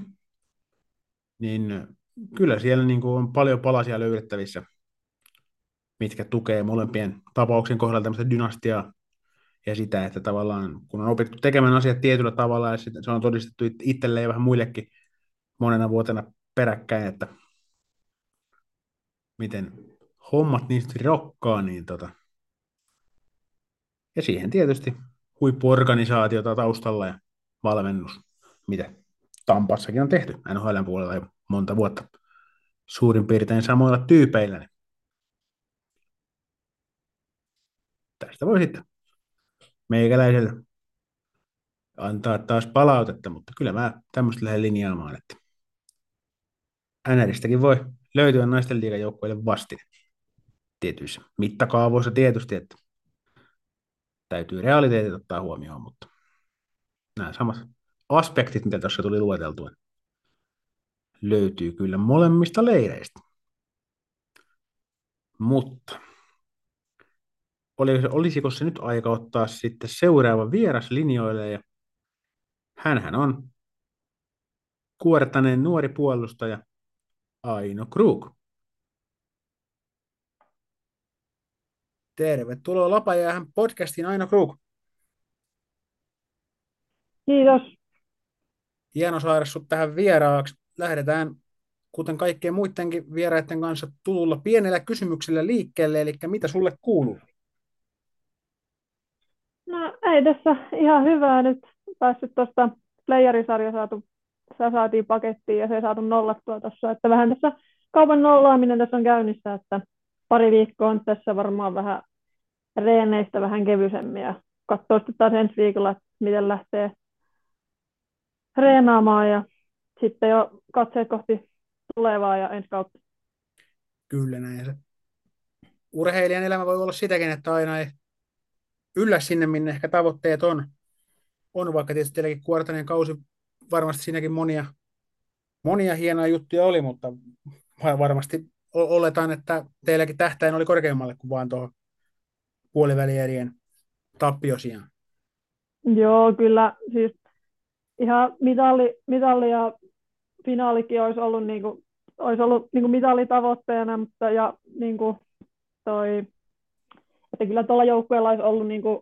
Speaker 2: niin kyllä siellä niin kuin on paljon palasia löydettävissä, mitkä tukee molempien tapauksen kohdalla tämmöistä dynastiaa ja sitä, että tavallaan kun on opittu tekemään asiat tietyllä tavalla ja se on todistettu itselleen ja vähän muillekin monena vuotena peräkkäin, että miten hommat niistä rokkaa, niin tota. ja siihen tietysti huippuorganisaatiota taustalla ja valmennus, mitä Tampassakin on tehty NHL puolella jo monta vuotta suurin piirtein samoilla tyypeillä. Niin tästä voi sitten meikäläiselle antaa taas palautetta, mutta kyllä mä tämmöistä lähden linjaamaan, että NRistäkin voi löytyä naisten liigan joukkueille vastine tietyissä mittakaavoissa tietysti, että täytyy realiteetit ottaa huomioon, mutta nämä samat aspektit, mitä tuossa tuli lueteltua, löytyy kyllä molemmista leireistä. Mutta olisiko se nyt aika ottaa sitten seuraava vieras linjoille ja hänhän on kuortaneen nuori puolustaja Aino Krug. Tervetuloa Lapajäähän podcastiin Aino Krug.
Speaker 5: Kiitos.
Speaker 2: Hieno saada sinut tähän vieraaksi. Lähdetään, kuten kaikkien muidenkin vieraiden kanssa, tulla pienellä kysymyksellä liikkeelle, eli mitä sulle kuuluu?
Speaker 5: No ei tässä ihan hyvää nyt päässyt tuosta playerisarja saatu, se saatiin pakettiin ja se saatu nollattua tuossa, että vähän tässä kaupan nollaaminen tässä on käynnissä, että pari viikkoa on tässä varmaan vähän reeneistä vähän kevyisemmin ja katsoa sitten taas ensi viikolla, että miten lähtee reenaamaan ja sitten jo katseet kohti tulevaa ja ensi kautta.
Speaker 2: Kyllä näin se. Urheilijan elämä voi olla sitäkin, että aina ei yllä sinne, minne ehkä tavoitteet on. On vaikka tietysti teilläkin kuortaneen kausi, varmasti siinäkin monia, monia hienoja juttuja oli, mutta varmasti oletan, että teilläkin tähtäin oli korkeammalle kuin vaan tuohon puolivälierien tappiosiaan.
Speaker 5: Joo, kyllä. Siis ihan mitalli, mitalli ja finaalikin olisi ollut, niin kuin, olisi ollut niin kuin mitalitavoitteena, mutta ja niin kuin toi, että kyllä tuolla joukkueella olisi ollut niin kuin,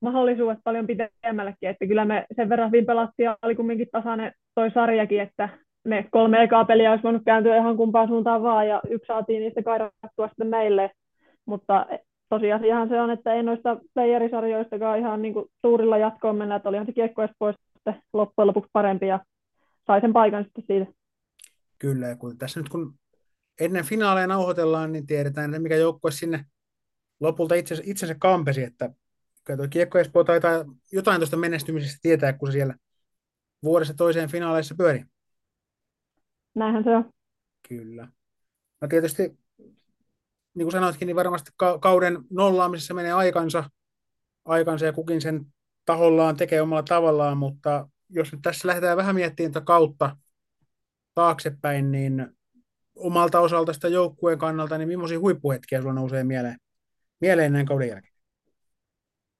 Speaker 5: mahdollisuudet paljon pidemmällekin, että kyllä me sen verran hyvin pelattiin ja oli kumminkin tasainen toi sarjakin, että ne kolme ekaa peliä olisi voinut kääntyä ihan kumpaan suuntaan vaan ja yksi saatiin niistä kairattua sitten meille, mutta tosiasiahan se on, että ei noista playerisarjoistakaan ihan niin kuin suurilla jatkoon mennä, että olihan se kiekko pois sitten loppujen lopuksi parempi ja sai sen paikan sitten siitä.
Speaker 2: Kyllä, ja kun tässä nyt kun ennen finaaleja nauhoitellaan, niin tiedetään, että mikä joukkue sinne lopulta itsensä, itsensä kampesi, että tuo Kiekko Espoo taitaa jotain tuosta menestymisestä tietää, kun se siellä vuodessa toiseen finaaleissa pyörii.
Speaker 5: Näinhän se on.
Speaker 2: Kyllä. No tietysti, niin kuin sanoitkin, niin varmasti kauden nollaamisessa menee aikansa, aikansa ja kukin sen tahollaan tekee omalla tavallaan, mutta jos nyt tässä lähdetään vähän miettimään tätä kautta taaksepäin, niin omalta osalta sitä joukkueen kannalta, niin millaisia huippuhetkiä sulla nousee mieleen, mieleen näin kauden jälkeen?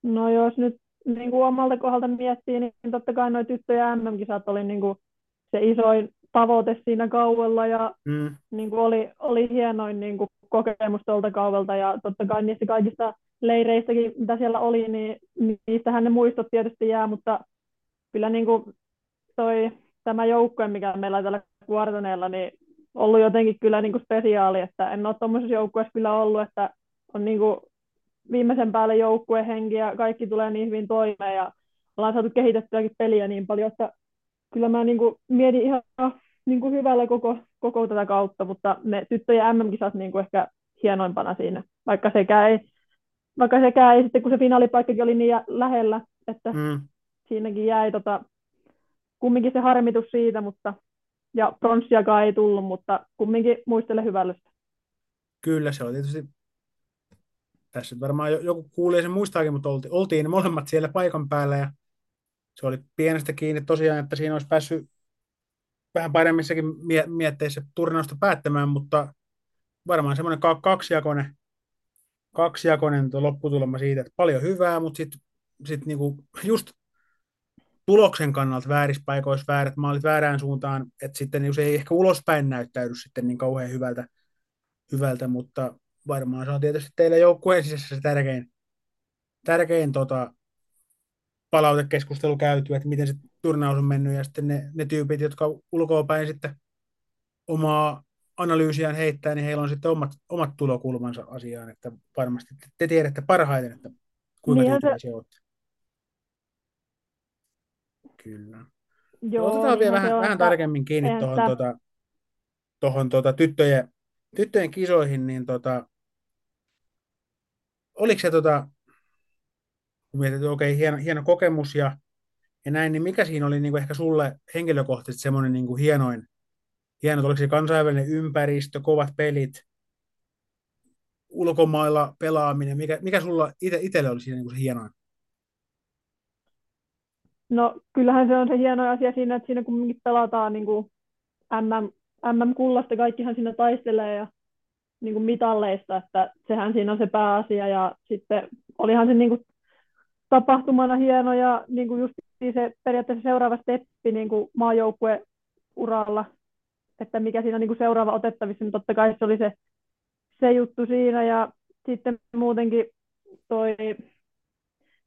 Speaker 5: No jos nyt niin kuin omalta kohdalta miettii, niin totta kai noin tyttöjen MM-kisat oli niin kuin se isoin tavoite siinä kauella ja mm. niin kuin oli, oli hienoin niin kuin kokemus tuolta kaudelta ja totta kai niistä kaikista leireistäkin, mitä siellä oli, niin niistähän ne muistot tietysti jää, mutta kyllä niin kuin toi, tämä joukkue, mikä meillä on tällä Kuortaneella, niin ollut jotenkin kyllä niin kuin spesiaali, että en ole tuommoisessa joukkueessa kyllä ollut, että on niin kuin viimeisen päälle joukkuehenki ja kaikki tulee niin hyvin toimeen ja ollaan saatu kehitettyäkin peliä niin paljon, että kyllä mä niin kuin mietin ihan niin kuin hyvällä koko, koko tätä kautta, mutta ne tyttöjen MM-kisat niin kuin ehkä hienoimpana siinä, vaikka sekään ei, vaikka sekään ei sitten, kun se finaalipaikkakin oli niin lähellä, että mm. siinäkin jäi tota, kumminkin se harmitus siitä, mutta ja pronssiakaan ei tullut, mutta kumminkin muistele hyvällä
Speaker 2: Kyllä, se on tietysti tässä varmaan joku kuulee sen muistaakin, mutta oltiin, oltiin molemmat siellä paikan päällä ja se oli pienestä kiinni tosiaan, että siinä olisi päässyt vähän paremmissakin mie- mietteissä turnausta päättämään, mutta varmaan semmoinen kaksijakoinen, kaksijakoinen lopputulema siitä, että paljon hyvää, mutta sitten sit niinku just tuloksen kannalta väärissä paikoissa väärät maalit väärään suuntaan, että sitten niin se ei ehkä ulospäin näyttäydy sitten niin kauhean hyvältä, hyvältä mutta varmaan se on tietysti teillä joukkueen sisässä se tärkein, tärkein tota, palautekeskustelu käyty, että miten se turnaus on mennyt ja sitten ne, ne tyypit, jotka ulkoapäin sitten omaa analyysiään heittää, niin heillä on sitten omat, omat tulokulmansa asiaan, että varmasti te tiedätte parhaiten, että kuinka niin tyytyväisiä se... olette. Kyllä. Joo, Otetaan vielä vähän, vähän tarkemmin kiinni tuohon että... tuota, tuohon tuota, tyttöjen, tyttöjen kisoihin, niin tota, oliko se tota, kun mietit, että okei, hieno, hieno kokemus ja, ja näin, niin mikä siinä oli niin kuin ehkä sulle henkilökohtaisesti semmoinen niin kuin hienoin, hieno, oliko se kansainvälinen ympäristö, kovat pelit, ulkomailla pelaaminen, mikä, mikä sulla ite, itselle oli siinä niin kuin se hienoin?
Speaker 5: No kyllähän se on se hieno asia siinä, että siinä kumminkin pelataan niin kuin MM, MM-kullasta, kaikkihan siinä taistelee ja niin kuin mitalleista, että sehän siinä on se pääasia ja sitten olihan se niin kuin tapahtumana hieno ja niin kuin just se periaatteessa seuraava steppi niin kuin uralla, että mikä siinä on niin kuin seuraava otettavissa, niin totta kai se oli se, se juttu siinä ja sitten muutenkin toi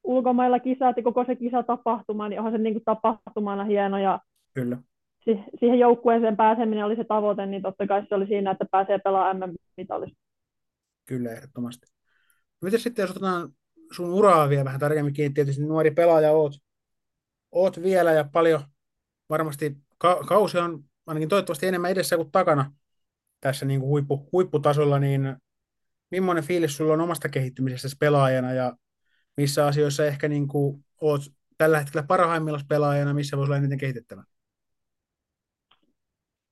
Speaker 5: ulkomailla kisat ja koko se kisatapahtuma, niin onhan se niin kuin tapahtumana hieno ja
Speaker 2: Kyllä.
Speaker 5: Si- siihen joukkueeseen pääseminen oli se tavoite, niin totta kai se oli siinä, että pääsee pelaamaan MM-mitallista.
Speaker 2: Kyllä, ehdottomasti. Miten sitten, jos otetaan sun uraa vielä vähän tarkemmin kiinni, tietysti nuori pelaaja oot, oot vielä ja paljon varmasti ka- kausi on ainakin toivottavasti enemmän edessä kuin takana tässä niin kuin huippu, huipputasolla, niin millainen fiilis sulla on omasta kehittymisestä pelaajana ja missä asioissa ehkä niin kuin oot tällä hetkellä parhaimmillaan pelaajana, missä voisi olla eniten kehitettävä?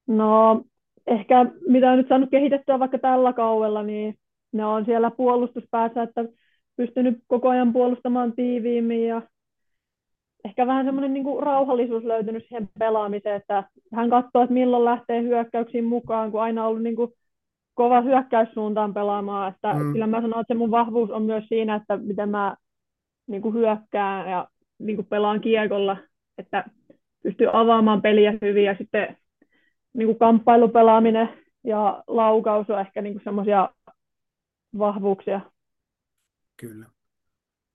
Speaker 5: No ehkä mitä on nyt saanut kehitettyä vaikka tällä kaudella, niin ne on siellä puolustuspäässä, että pystynyt koko ajan puolustamaan tiiviimmin ja ehkä vähän semmoinen niin rauhallisuus löytynyt siihen pelaamiseen, että hän katsoo, että milloin lähtee hyökkäyksiin mukaan, kun aina ollut niin kuin kova hyökkäyssuuntaan pelaamaan. Että mm. Kyllä mä sanon, että se mun vahvuus on myös siinä, että miten mä niin kuin hyökkään ja niin kuin pelaan kiekolla, että pystyy avaamaan peliä hyvin ja sitten niin kuin kamppailupelaaminen ja laukaus on ehkä niin semmoisia vahvuuksia.
Speaker 2: Kyllä.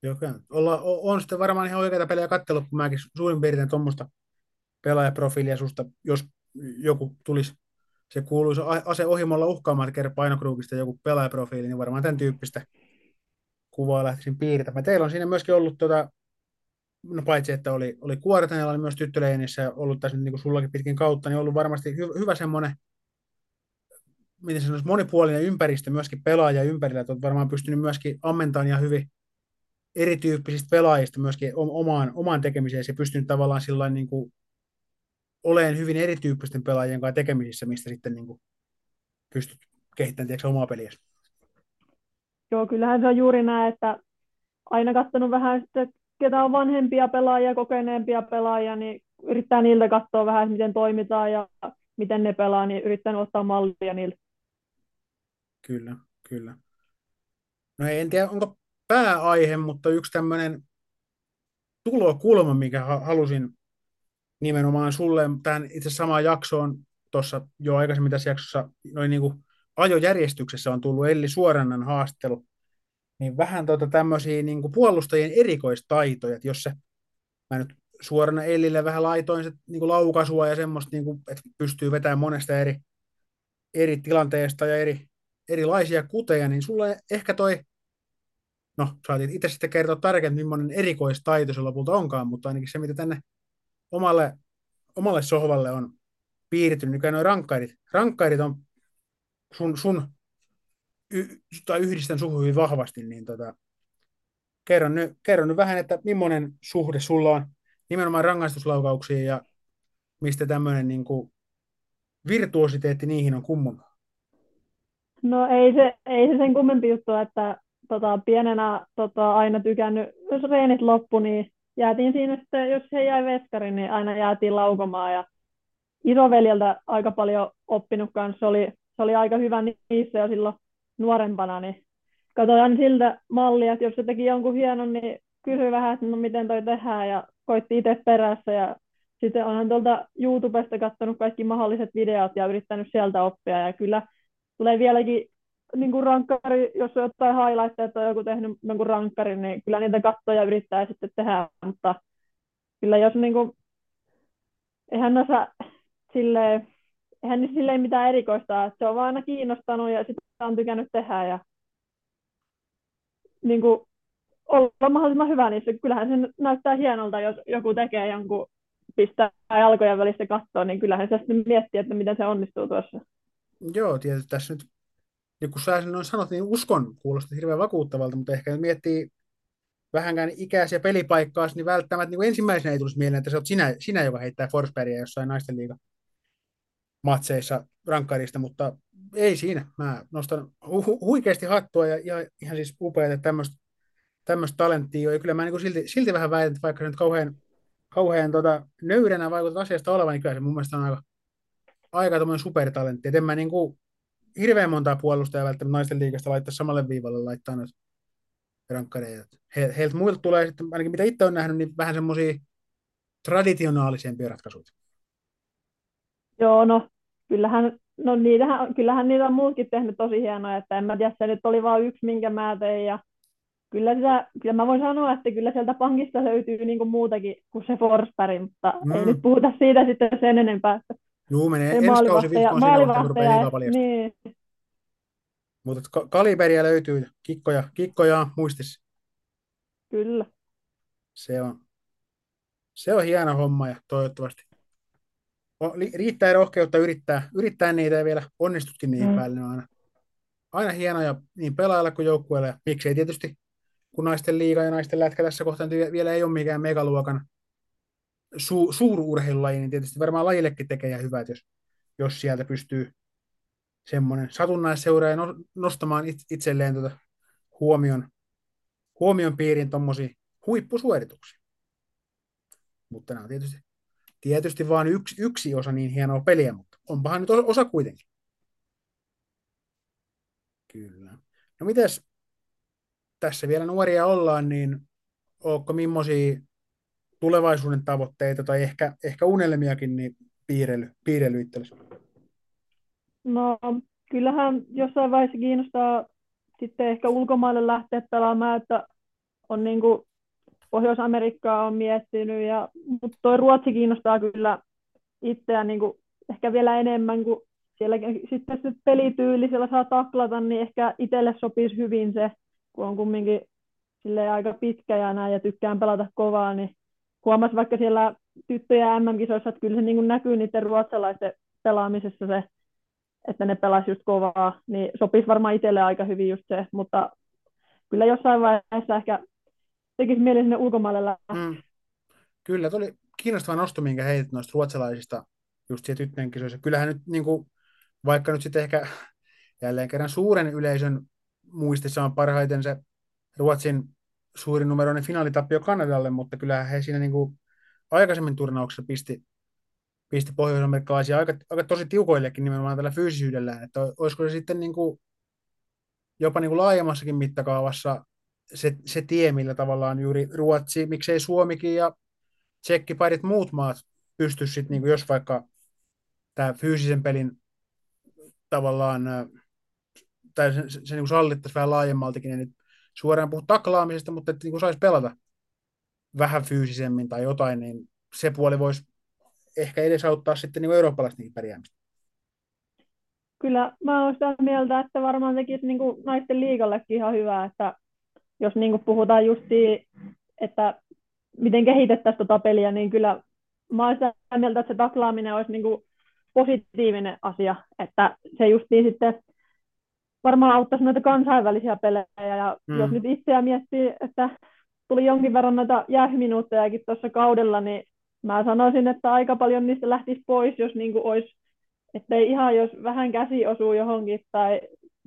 Speaker 2: Joo, Olla, on sitten varmaan ihan oikeita pelejä katsellut, kun mäkin suurin piirtein tuommoista pelaajaprofiilia susta, jos joku tulisi, se kuuluisi ase ohimolla uhkaamaan, kerran painokruukista joku pelaajaprofiili, niin varmaan tämän tyyppistä kuvaa lähtisin piirtämään. Teillä on siinä myöskin ollut, tuota, no paitsi että oli, oli Kuortanella, oli myös tyttöleinissä ollut tässä niin kuin sullakin pitkin kautta, niin ollut varmasti hy- hyvä semmoinen miten se monipuolinen ympäristö myöskin pelaaja ympärillä, että olet varmaan pystynyt myöskin ammentamaan ja hyvin erityyppisistä pelaajista myöskin omaan, omaan tekemiseen ja pystynyt tavallaan sillä niin kuin oleen hyvin erityyppisten pelaajien kanssa tekemisissä, mistä sitten niin kuin pystyt kehittämään tiedätkö, omaa peliä.
Speaker 5: Joo, kyllähän se on juuri näin, että aina katsonut vähän sitten, ketä on vanhempia pelaajia, kokeneempia pelaajia, niin yrittää niiltä katsoa vähän, miten toimitaan ja miten ne pelaa, niin yrittänyt ottaa mallia niiltä.
Speaker 2: Kyllä, kyllä. No en tiedä, onko pääaihe, mutta yksi tämmöinen tulokulma, mikä halusin nimenomaan sulle. Tähän itse samaan jaksoon tuossa jo aikaisemmin tässä jaksossa noin niin kuin ajojärjestyksessä on tullut Elli Suorannan haastelu, niin vähän tuota tämmöisiä niin kuin puolustajien erikoistaitoja, että jos se, mä nyt suorana Ellille vähän laitoin se niin kuin laukasua ja semmoista, niin kuin, että pystyy vetämään monesta eri, eri tilanteesta ja eri, erilaisia kuteja, niin sulle ehkä toi, no saatiin itse sitten kertoa tarkemmin, millainen erikoistaito se lopulta onkaan, mutta ainakin se, mitä tänne omalle, omalle sohvalle on piirtynyt, niin noin rankkarit, rankkarit on sun, sun y, tai yhdistän suhun hyvin vahvasti, niin tota, kerron, nyt, kerron nyt vähän, että millainen suhde sulla on nimenomaan rangaistuslaukauksiin ja mistä tämmöinen niin kuin, virtuositeetti niihin on kummunut?
Speaker 5: No ei se, ei se sen kummempi juttu, että tota, pienenä tota, aina tykännyt, jos reenit loppu, niin jäätiin siinä sitten, jos he jäi veskari, niin aina jäätiin laukomaan. Ja isoveljeltä aika paljon oppinut kanssa, se oli, se oli aika hyvä niissä jo silloin nuorempana, niin katsotaan siltä mallia, että jos se teki jonkun hienon, niin kysyi vähän, että no miten toi tehdään ja koitti itse perässä. Ja sitten onhan tuolta YouTubesta katsonut kaikki mahdolliset videot ja yrittänyt sieltä oppia. Ja kyllä tulee vieläkin niin kuin rankkari, jos on jotain highlightteja, on joku tehnyt jonkun rankkarin, niin kyllä niitä katsoja yrittää sitten tehdä, mutta kyllä jos niin kuin, eihän osaa silleen, eihän niin silleen mitään erikoista, että se on vaan aina kiinnostanut ja sitä on tykännyt tehdä ja niin kuin, olla mahdollisimman hyvä niissä. Kyllähän se näyttää hienolta, jos joku tekee jonkun pistää jalkojen välistä kattoa, niin kyllähän se sitten miettii, että miten se onnistuu tuossa.
Speaker 2: Joo, tietysti tässä nyt, niin kun sä noin sanot, niin uskon kuulostaa hirveän vakuuttavalta, mutta ehkä miettii vähänkään ikäisiä pelipaikkaa, niin välttämättä niin ensimmäisenä ei tulisi mieleen, että se olet sinä, sinä joka heittää Forsbergia jossain naisten liiga matseissa rankkarista, mutta ei siinä. Mä nostan hu- huikeasti hattua ja, ja ihan siis upeaa, että tämmöistä talenttia on. Ja kyllä mä niin silti, silti vähän väitän, että vaikka se nyt kauhean, kauhean tota, nöyränä vaikutat asiasta olevan, niin kyllä se mun mielestä on aika, aika supertalentti. Et en mä niin kuin, hirveän montaa puolustajaa välttämättä naisten liikasta laittaa samalle viivalle laittaa noita rankkareita. He, heiltä muilta tulee sitten, ainakin mitä itse on nähnyt, niin vähän semmoisia traditionaalisempia ratkaisuja.
Speaker 5: Joo, no kyllähän, no niitähän, kyllähän niitä on muutkin tehnyt tosi hienoja, että en mä tiedä, se nyt oli vain yksi, minkä mä tein, ja kyllä, sitä, kyllä mä voin sanoa, että kyllä sieltä pankista löytyy niin kuin muutakin kuin se Forsberg, mutta mm. ei nyt puhuta siitä sitten sen enempää.
Speaker 2: Joo, menee ensi kausi vihkoon sillä paljon. Niin. Mutta kaliberia löytyy, kikkoja, kikkoja muistissa.
Speaker 5: Kyllä.
Speaker 2: Se on, se on hieno homma ja toivottavasti riittää rohkeutta yrittää, yrittää niitä ja vielä onnistutkin niin mm. päälle. Ne on aina, aina hienoja niin pelaajalla kuin joukkueella. Ja miksei tietysti kun naisten liiga ja naisten lätkä tässä kohtaa vielä ei ole mikään megaluokan su, suururheilulaji, niin tietysti varmaan lajillekin tekee hyvät, jos, jos sieltä pystyy semmoinen satunnaisseuraaja nostamaan itselleen tuota huomion, huomion piiriin tuommoisia huippusuorituksia. Mutta nämä on tietysti, tietysti vain yksi, yksi osa niin hienoa peliä, mutta onpahan nyt osa kuitenkin. Kyllä. No mites tässä vielä nuoria ollaan, niin onko millaisia tulevaisuuden tavoitteita tai ehkä, ehkä unelmiakin niin piirrely, piirrely itsellesi?
Speaker 5: No kyllähän jossain vaiheessa kiinnostaa sitten ehkä ulkomaille lähteä pelaamaan, että on niin kuin Pohjois-Amerikkaa on miettinyt, ja, mutta tuo Ruotsi kiinnostaa kyllä itseään niin kuin ehkä vielä enemmän kuin siellä sitten se pelityyli, siellä saa taklata, niin ehkä itselle sopisi hyvin se, kun on kumminkin aika pitkä ja näin ja tykkään pelata kovaa, niin huomas vaikka siellä tyttöjä MM-kisoissa, että kyllä se niin näkyy niiden ruotsalaisten pelaamisessa se, että ne pelasivat just kovaa, niin sopisi varmaan itselle aika hyvin just se, mutta kyllä jossain vaiheessa ehkä tekisi mieli sinne ulkomaille lähteä. Mm.
Speaker 2: Kyllä, tuli kiinnostava nosto, minkä heitit noista ruotsalaisista just siellä tyttöjen kisoissa. Kyllähän nyt, niin kuin, vaikka nyt sitten ehkä jälleen kerran suuren yleisön muistissa on parhaiten se Ruotsin suurin numeroinen finaalitappio Kanadalle, mutta kyllähän he siinä niin kuin aikaisemmin turnauksessa pisti, pisti pohjois-amerikkalaisia aika, aika tosi tiukoillekin nimenomaan tällä fyysisyydellään, että olisiko se sitten niin kuin jopa niin kuin laajemmassakin mittakaavassa se, se tie, millä tavallaan juuri Ruotsi, miksei Suomikin ja Tsekki, parit muut maat pystyisi sitten, niin jos vaikka tämä fyysisen pelin tavallaan tai se, se, se niin sallittaisi vähän laajemmaltakin, niin suoraan puhu taklaamisesta, mutta että niin saisi pelata vähän fyysisemmin tai jotain, niin se puoli voisi ehkä edesauttaa sitten niin eurooppalaisten pärjäämistä.
Speaker 5: Kyllä mä olen sitä mieltä, että varmaan tekisi niin kuin naisten liigallekin ihan hyvää, että jos niin kuin puhutaan just että miten kehitettäisiin tuota peliä, niin kyllä mä olen sitä mieltä, että se taklaaminen olisi niin kuin positiivinen asia, että se justiin sitten varmaan auttaisi noita kansainvälisiä pelejä, ja mm. jos nyt itseä miettii, että tuli jonkin verran noita jäähyminuuttejakin tuossa kaudella, niin mä sanoisin, että aika paljon niistä lähtisi pois, jos niin kuin olisi, ettei ihan jos vähän käsi osuu johonkin tai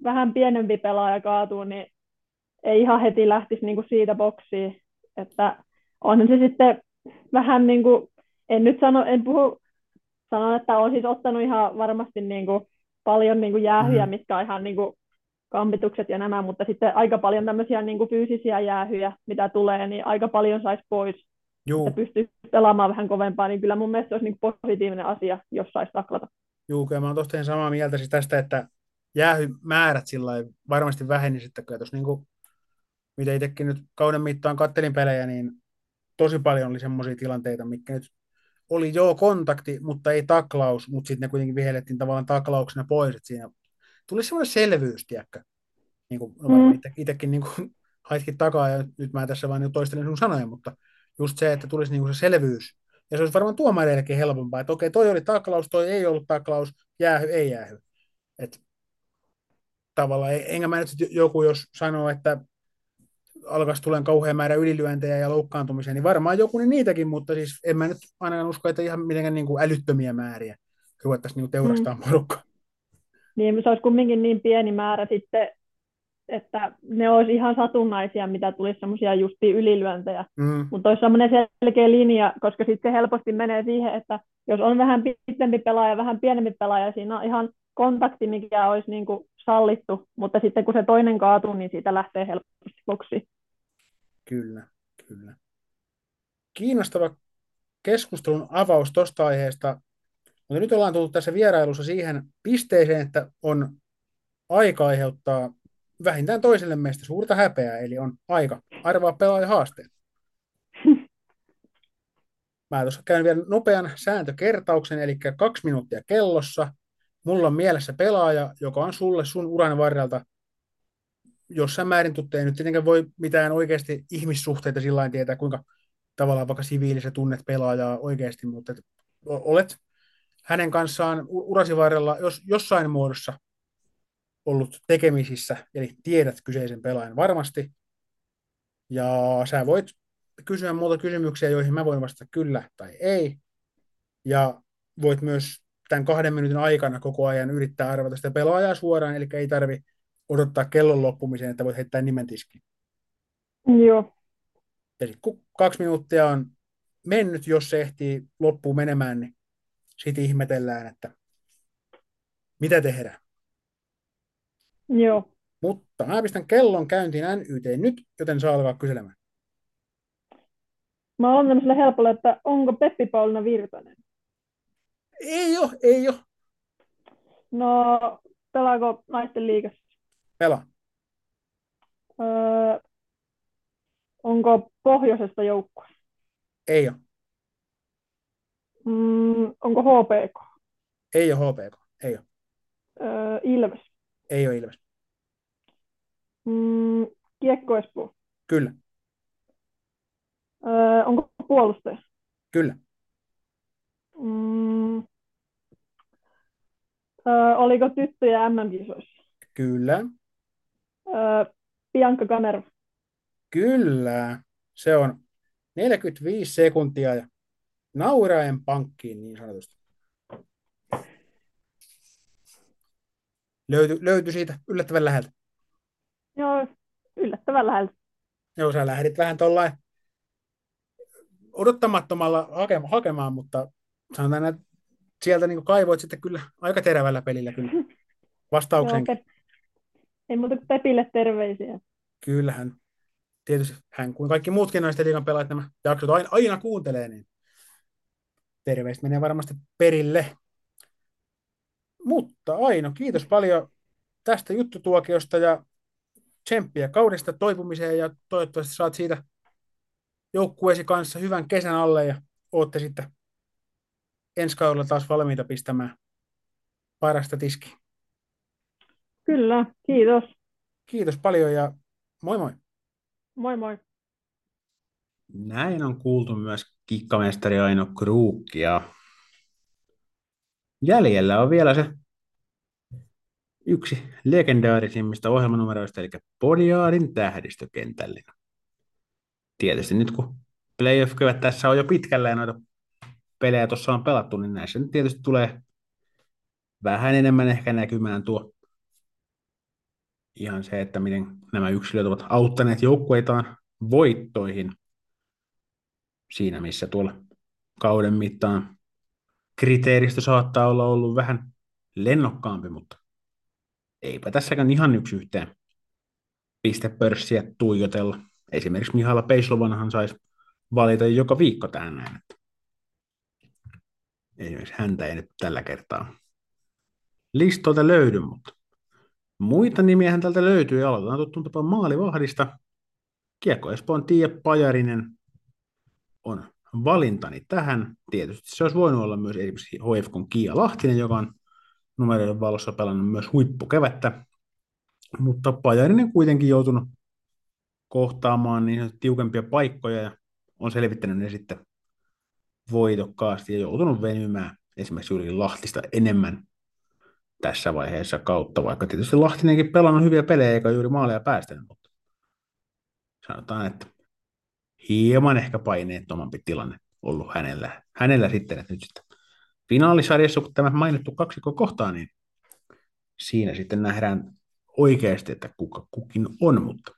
Speaker 5: vähän pienempi pelaaja kaatuu, niin ei ihan heti lähtisi niin kuin siitä boksiin, että onhan se sitten vähän niin kuin, en nyt sano, en puhu, sanon, että on siis ottanut ihan varmasti niin kuin paljon niin kuin jäähyjä, mm. mitkä on ihan niin kuin kampitukset ja nämä, mutta sitten aika paljon tämmöisiä niin kuin fyysisiä jäähyjä, mitä tulee, niin aika paljon saisi pois, Juu. että pystyy pelaamaan vähän kovempaa, niin kyllä mun mielestä se olisi niin kuin positiivinen asia, jos saisi taklata.
Speaker 2: Joo, kyllä mä oon tosiaan samaa mieltä siis tästä, että jäähymäärät sillä varmasti vähenisivät, että tuossa niin kuin, mitä itsekin nyt kauden mittaan kattelin pelejä, niin tosi paljon oli semmoisia tilanteita, mikä nyt oli joo kontakti, mutta ei taklaus, mutta sitten ne kuitenkin vihellettiin tavallaan taklauksena pois, että siinä tuli semmoinen selvyys, tiedäkö? Niin kuin, no mm. itsekin niin kuin, haitkin takaa, ja nyt mä tässä vain toistelen sun sanoja, mutta just se, että tulisi niin kuin se selvyys, ja se olisi varmaan tuomareillekin helpompaa, että okei, toi oli taklaus, toi ei ollut taklaus, jäähy, ei jäähy. Et, tavallaan, enkä mä nyt joku, jos sanoo, että alkaisi tulen kauhean määrä ylilyöntejä ja loukkaantumisia, niin varmaan joku niin niitäkin, mutta siis en mä nyt ainakaan usko, että ihan mitenkään niin kuin älyttömiä määriä ruvettaisiin niin teurastaa mm. porukkaa.
Speaker 5: Niin se olisi kumminkin niin pieni määrä sitten, että ne olisi ihan satunnaisia, mitä tulisi semmoisia justi ylilyöntejä. Mm. Mutta olisi semmoinen selkeä linja, koska sitten se helposti menee siihen, että jos on vähän pitempi pelaaja, vähän pienempi pelaaja, siinä on ihan kontakti, mikä olisi niin kuin sallittu, mutta sitten kun se toinen kaatuu, niin siitä lähtee helposti boksiin.
Speaker 2: Kyllä, kyllä. Kiinnostava keskustelun avaus tuosta aiheesta, mutta nyt ollaan tullut tässä vierailussa siihen pisteeseen, että on aika aiheuttaa vähintään toiselle meistä suurta häpeää, eli on aika arvaa pelaaja haasteen. Mä tuossa käyn vielä nopean sääntökertauksen, eli kaksi minuuttia kellossa. Mulla on mielessä pelaaja, joka on sulle sun uran varrelta jossain määrin tuttu, ei nyt tietenkään voi mitään oikeasti ihmissuhteita sillä tietää, kuinka tavallaan vaikka siviilissä tunnet pelaajaa oikeasti, mutta olet hänen kanssaan urasi varrella jos, jossain muodossa ollut tekemisissä, eli tiedät kyseisen pelaajan varmasti, ja sä voit kysyä muuta kysymyksiä, joihin mä voin vastata kyllä tai ei, ja voit myös tämän kahden minuutin aikana koko ajan yrittää arvata sitä pelaajaa suoraan, eli ei tarvi odottaa kellon loppumiseen, että voit heittää nimen tiskiin.
Speaker 5: Joo.
Speaker 2: Eli kun kaksi minuuttia on mennyt, jos se ehtii loppuun menemään, niin sitten ihmetellään, että mitä tehdään.
Speaker 5: Joo.
Speaker 2: Mutta mä pistän kellon käyntiin NYT nyt, joten saa alkaa kyselemään.
Speaker 5: Mä olen tämmöisellä helpolla, että onko Peppi Paulina Virtanen?
Speaker 2: Ei ole, ei ole.
Speaker 5: No, pelaako naisten liigassa?
Speaker 2: Pelaa.
Speaker 5: Öö, onko pohjoisesta joukkue?
Speaker 2: Ei ole.
Speaker 5: Mm, onko HPK?
Speaker 2: Ei ole HPK, ei ole.
Speaker 5: Öö, Ilves?
Speaker 2: Ei ole Ilves.
Speaker 5: Mm, Kiekko Espoo?
Speaker 2: Kyllä.
Speaker 5: Öö, onko puolustaja?
Speaker 2: Kyllä.
Speaker 5: Mm, öö, oliko tyttöjä MM-kisoissa?
Speaker 2: Kyllä.
Speaker 5: Öö, Bianca Kanerva?
Speaker 2: Kyllä. Se on 45 sekuntia ja nauraen pankkiin niin sanotusti. Löytyi, löytyi siitä yllättävän läheltä.
Speaker 5: Joo, yllättävän läheltä.
Speaker 2: Joo, sä lähdit vähän tuollain odottamattomalla hake, hakemaan, mutta sanotaan, että sieltä niin kaivoit sitten kyllä aika terävällä pelillä kyllä vastauksen. Joo,
Speaker 5: ei muuta kuin Pepille terveisiä.
Speaker 2: Kyllähän. Tietysti hän kuin kaikki muutkin naisten liigan pelaajat nämä jaksot aina, aina kuuntelee, niin terveistä menee varmasti perille. Mutta Aino, kiitos paljon tästä juttutuokiosta ja tsemppiä kaudesta toipumiseen ja toivottavasti saat siitä joukkueesi kanssa hyvän kesän alle ja ootte sitten ensi kaudella taas valmiita pistämään parasta tiskiä.
Speaker 5: Kyllä, kiitos.
Speaker 2: Kiitos paljon ja moi moi.
Speaker 5: Moi moi.
Speaker 2: Näin on kuultu myös kikkamestari Aino Kruukki ja jäljellä on vielä se yksi legendaarisimmista ohjelmanumeroista, eli Podiaarin tähdistökentällinen. Tietysti nyt kun playoff tässä on jo pitkällä ja noita pelejä tuossa on pelattu, niin näissä nyt tietysti tulee vähän enemmän ehkä näkymään tuo ihan se, että miten nämä yksilöt ovat auttaneet joukkueitaan voittoihin siinä, missä tuolla kauden mittaan kriteeristö saattaa olla ollut vähän lennokkaampi, mutta eipä tässäkään ihan yksi yhteen pistepörssiä tuijotella. Esimerkiksi Mihaila Peislovanhan saisi valita joka viikko tähän näin. Esimerkiksi häntä ei nyt tällä kertaa listolta löydy, mutta muita nimiä tältä löytyy. Aloitetaan tuttuun tapaan maalivahdista. Kiekko Espoon Tiia Pajarinen on valintani tähän. Tietysti se olisi voinut olla myös esimerkiksi HFK Kiia Lahtinen, joka on numeroiden valossa pelannut myös huippukevättä. Mutta Pajarinen kuitenkin joutunut kohtaamaan niin tiukempia paikkoja ja on selvittänyt ne sitten voitokkaasti ja joutunut venymään esimerkiksi yli Lahtista enemmän tässä vaiheessa kautta, vaikka tietysti Lahtinenkin pelannut hyviä pelejä eikä juuri maaleja päästänyt, mutta sanotaan, että hieman ehkä paineettomampi tilanne ollut hänellä, hänellä sitten, että nyt sitten finaalisarjassa, kun tämä mainittu kaksikko kohtaa, niin siinä sitten nähdään oikeasti, että kuka kukin on, mutta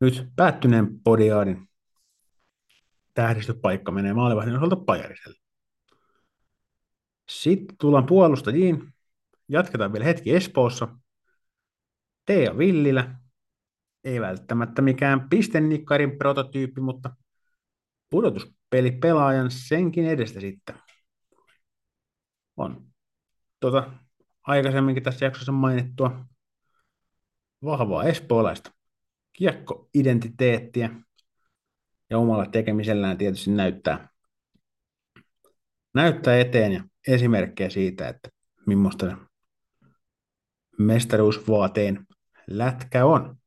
Speaker 2: nyt päättyneen podiaadin tähdistöpaikka menee maalivahdin osalta Pajariselle. Sitten tullaan puolustajiin. Jatketaan vielä hetki Espoossa. Teija Villilä. Ei välttämättä mikään pistennikkarin prototyyppi, mutta pudotuspeli pelaajan senkin edestä sitten. On tuota, aikaisemminkin tässä jaksossa mainittua vahvaa espoolaista kiekkoidentiteettiä ja omalla tekemisellään tietysti näyttää, näyttää eteen ja esimerkkejä siitä, että millaista mestaruusvaateen lätkä on.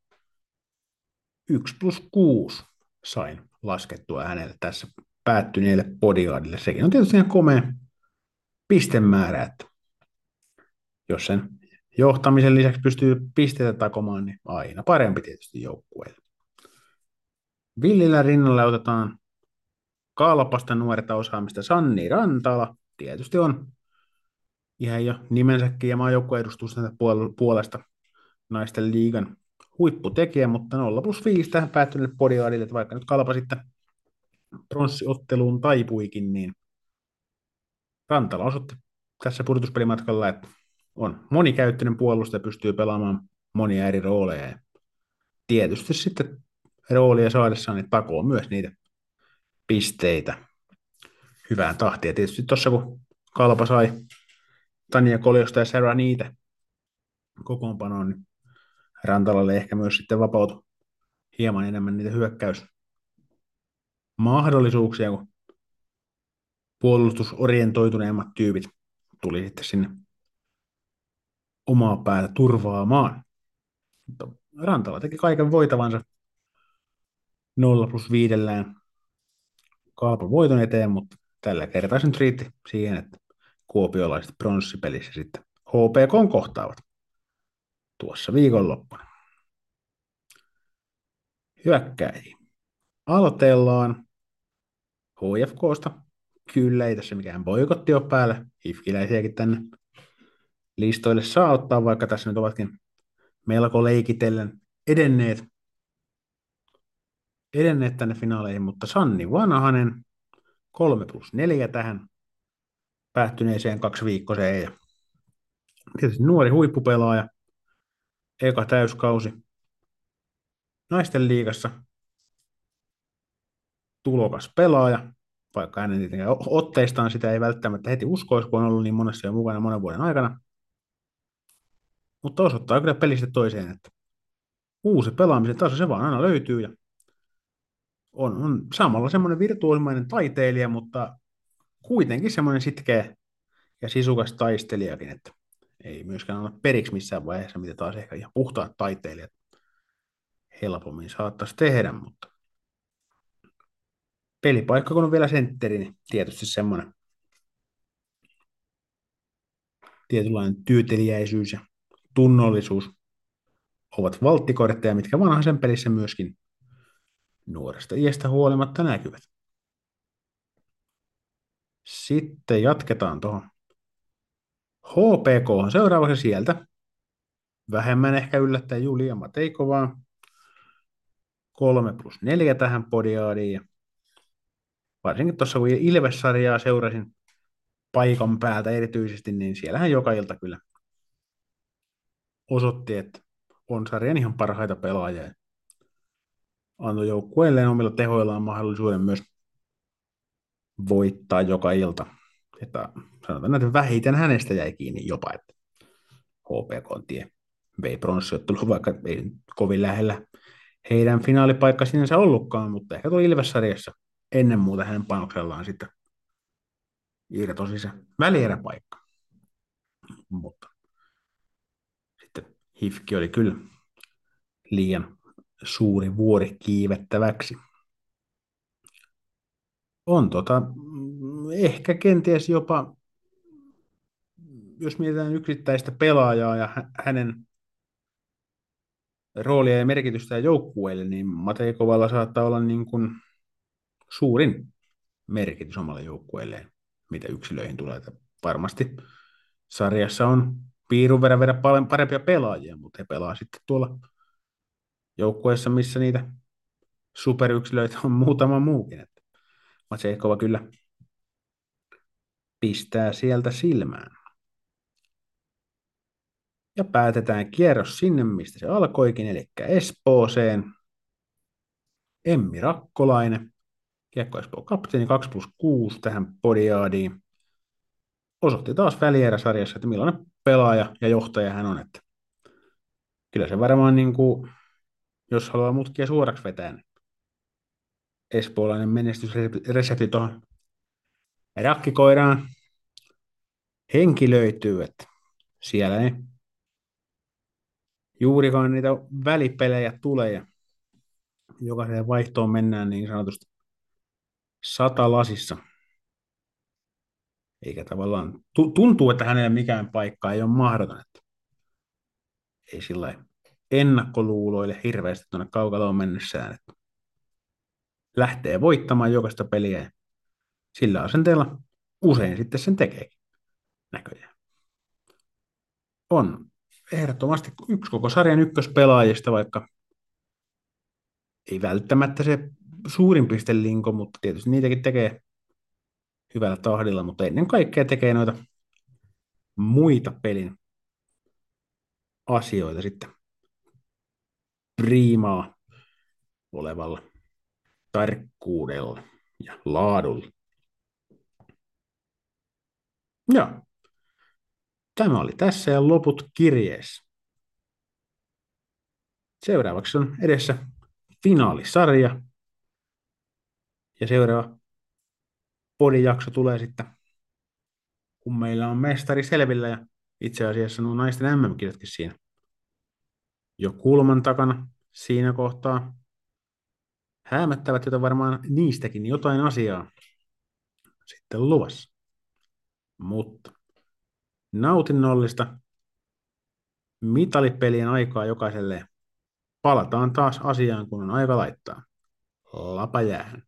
Speaker 2: 1 plus 6 sain laskettua hänelle tässä päättyneelle podiaadille. Sekin on tietysti ihan komea pistemäärä, että jos sen johtamisen lisäksi pystyy pisteitä takomaan, niin aina parempi tietysti joukkueelle. Villillä rinnalle otetaan Kalpasta nuorta osaamista Sanni Rantala. Tietysti on ihan jo nimensäkin ja maajoukkueen edustusta puolesta naisten liigan huipputekijä, mutta 0 plus 5 tähän päättyneelle podiaadille, että vaikka nyt Kalpa sitten pronssiotteluun taipuikin, niin Rantala osoitti tässä pudotuspelimatkalla, että on monikäyttöinen puolustaja, pystyy pelaamaan monia eri rooleja. tietysti sitten roolia saadessaan niin takoo myös niitä pisteitä hyvään tahtiin. tietysti tuossa kun Kalpa sai Tania Koljosta ja Sarah niitä kokoonpanoon, niin Rantalalle ehkä myös sitten vapautui hieman enemmän niitä hyökkäys mahdollisuuksia, kun puolustusorientoituneemmat tyypit tuli sitten sinne omaa päätä turvaamaan. Mutta Rantala teki kaiken voitavansa 0 plus viidellään Kalpa voiton eteen, mutta tällä kertaa se nyt riitti siihen, että kuopiolaiset pronssipelissä sitten HPK kohtaavat tuossa viikonloppuna. Hyökkäjiä. Aloitellaan HFKsta. Kyllä, ei tässä mikään boikotti ole päällä. Hifkiläisiäkin tänne listoille saa ottaa, vaikka tässä nyt ovatkin melko leikitellen edenneet, edenneet tänne finaaleihin, mutta Sanni Vanhanen 3 plus 4 tähän päättyneeseen kaksi viikkoiseen ja tietysti nuori huippupelaaja, eka täyskausi naisten liigassa, tulokas pelaaja, vaikka hänen tietenkään otteistaan sitä ei välttämättä heti uskoisi, kun on ollut niin monessa jo mukana monen vuoden aikana. Mutta osoittaa kyllä pelistä toiseen, että uusi pelaamisen taso se vaan aina löytyy ja on, on samalla semmoinen virtuoosimainen taiteilija, mutta kuitenkin semmoinen sitkeä ja sisukas taistelijakin, että ei myöskään ole periksi missään vaiheessa, mitä taas ehkä ihan puhtaat taiteilijat helpommin saattaisi tehdä, mutta pelipaikka, kun on vielä sentteri, niin tietysti semmoinen tietynlainen työtelijäisyys ja tunnollisuus ovat valttikortteja, mitkä vanhaisen pelissä myöskin nuoresta iästä huolimatta näkyvät. Sitten jatketaan tuohon HPK on seuraavaksi sieltä. Vähemmän ehkä yllättäen Julia Mateikovaa. 3 plus 4 tähän podiaadiin. Varsinkin tuossa kun Ilves-sarjaa seurasin paikan päältä erityisesti, niin siellähän joka ilta kyllä osoitti, että on sarjan ihan parhaita pelaajia. Antoi joukkueelleen omilla tehoillaan mahdollisuuden myös voittaa joka ilta. Että sanotaan, että vähiten hänestä jäi kiinni jopa, että HPK tie vei pronssiottelu, vaikka ei kovin lähellä heidän finaalipaikka sinänsä ollutkaan, mutta ehkä tuolla Ilves-sarjassa ennen muuta hänen panoksellaan sitten irtosi se välieräpaikka. Mutta sitten Hifki oli kyllä liian suuri vuori kiivettäväksi. On tota, ehkä kenties jopa, jos mietitään yksittäistä pelaajaa ja hänen roolia ja merkitystä joukkueelle, niin Matei Kovalla saattaa olla niin kuin suurin merkitys omalle joukkueelleen, mitä yksilöihin tulee. Että varmasti sarjassa on piirun verran verran paljon parempia pelaajia, mutta he pelaa sitten tuolla joukkueessa, missä niitä superyksilöitä on muutama muukin. Että Matseikova kyllä pistää sieltä silmään. Ja päätetään kierros sinne, mistä se alkoikin, eli Espooseen. Emmi Rakkolainen, Kiekko Espoo kapteeni 2 plus 6 tähän podiaadiin. Osoitti taas välieräsarjassa, että millainen pelaaja ja johtaja hän on. Että kyllä se varmaan, niin kuin, jos haluaa mutkia suoraksi vetää, niin espoolainen menestysresepti tuohon rakkikoiraan henki löytyy, että siellä ei juurikaan niitä välipelejä tulee ja jokaiseen vaihtoon mennään niin sanotusti sata lasissa. Eikä tavallaan, tuntuu, että hänellä mikään paikka ei ole mahdoton, että ei sillä ennakkoluuloille hirveästi tuonne kaukaloon mennessään, että lähtee voittamaan jokaista peliä sillä asenteella usein sitten sen tekee näköjään. On ehdottomasti yksi koko sarjan ykköspelaajista, vaikka ei välttämättä se suurin pistelinko, mutta tietysti niitäkin tekee hyvällä tahdilla, mutta ennen kaikkea tekee noita muita pelin asioita sitten priimaa olevalla tarkkuudella ja laadulla. Ja tämä oli tässä ja loput kirjeessä. Seuraavaksi on edessä finaalisarja. Ja seuraava podijakso tulee sitten, kun meillä on mestari selvillä ja itse asiassa nuo naisten mm siinä jo kulman takana siinä kohtaa häämättävät, joten varmaan niistäkin jotain asiaa sitten luvassa. Mutta nautinnollista mitalipelien aikaa jokaiselle. Palataan taas asiaan, kun on aika laittaa. Lapa jäähän.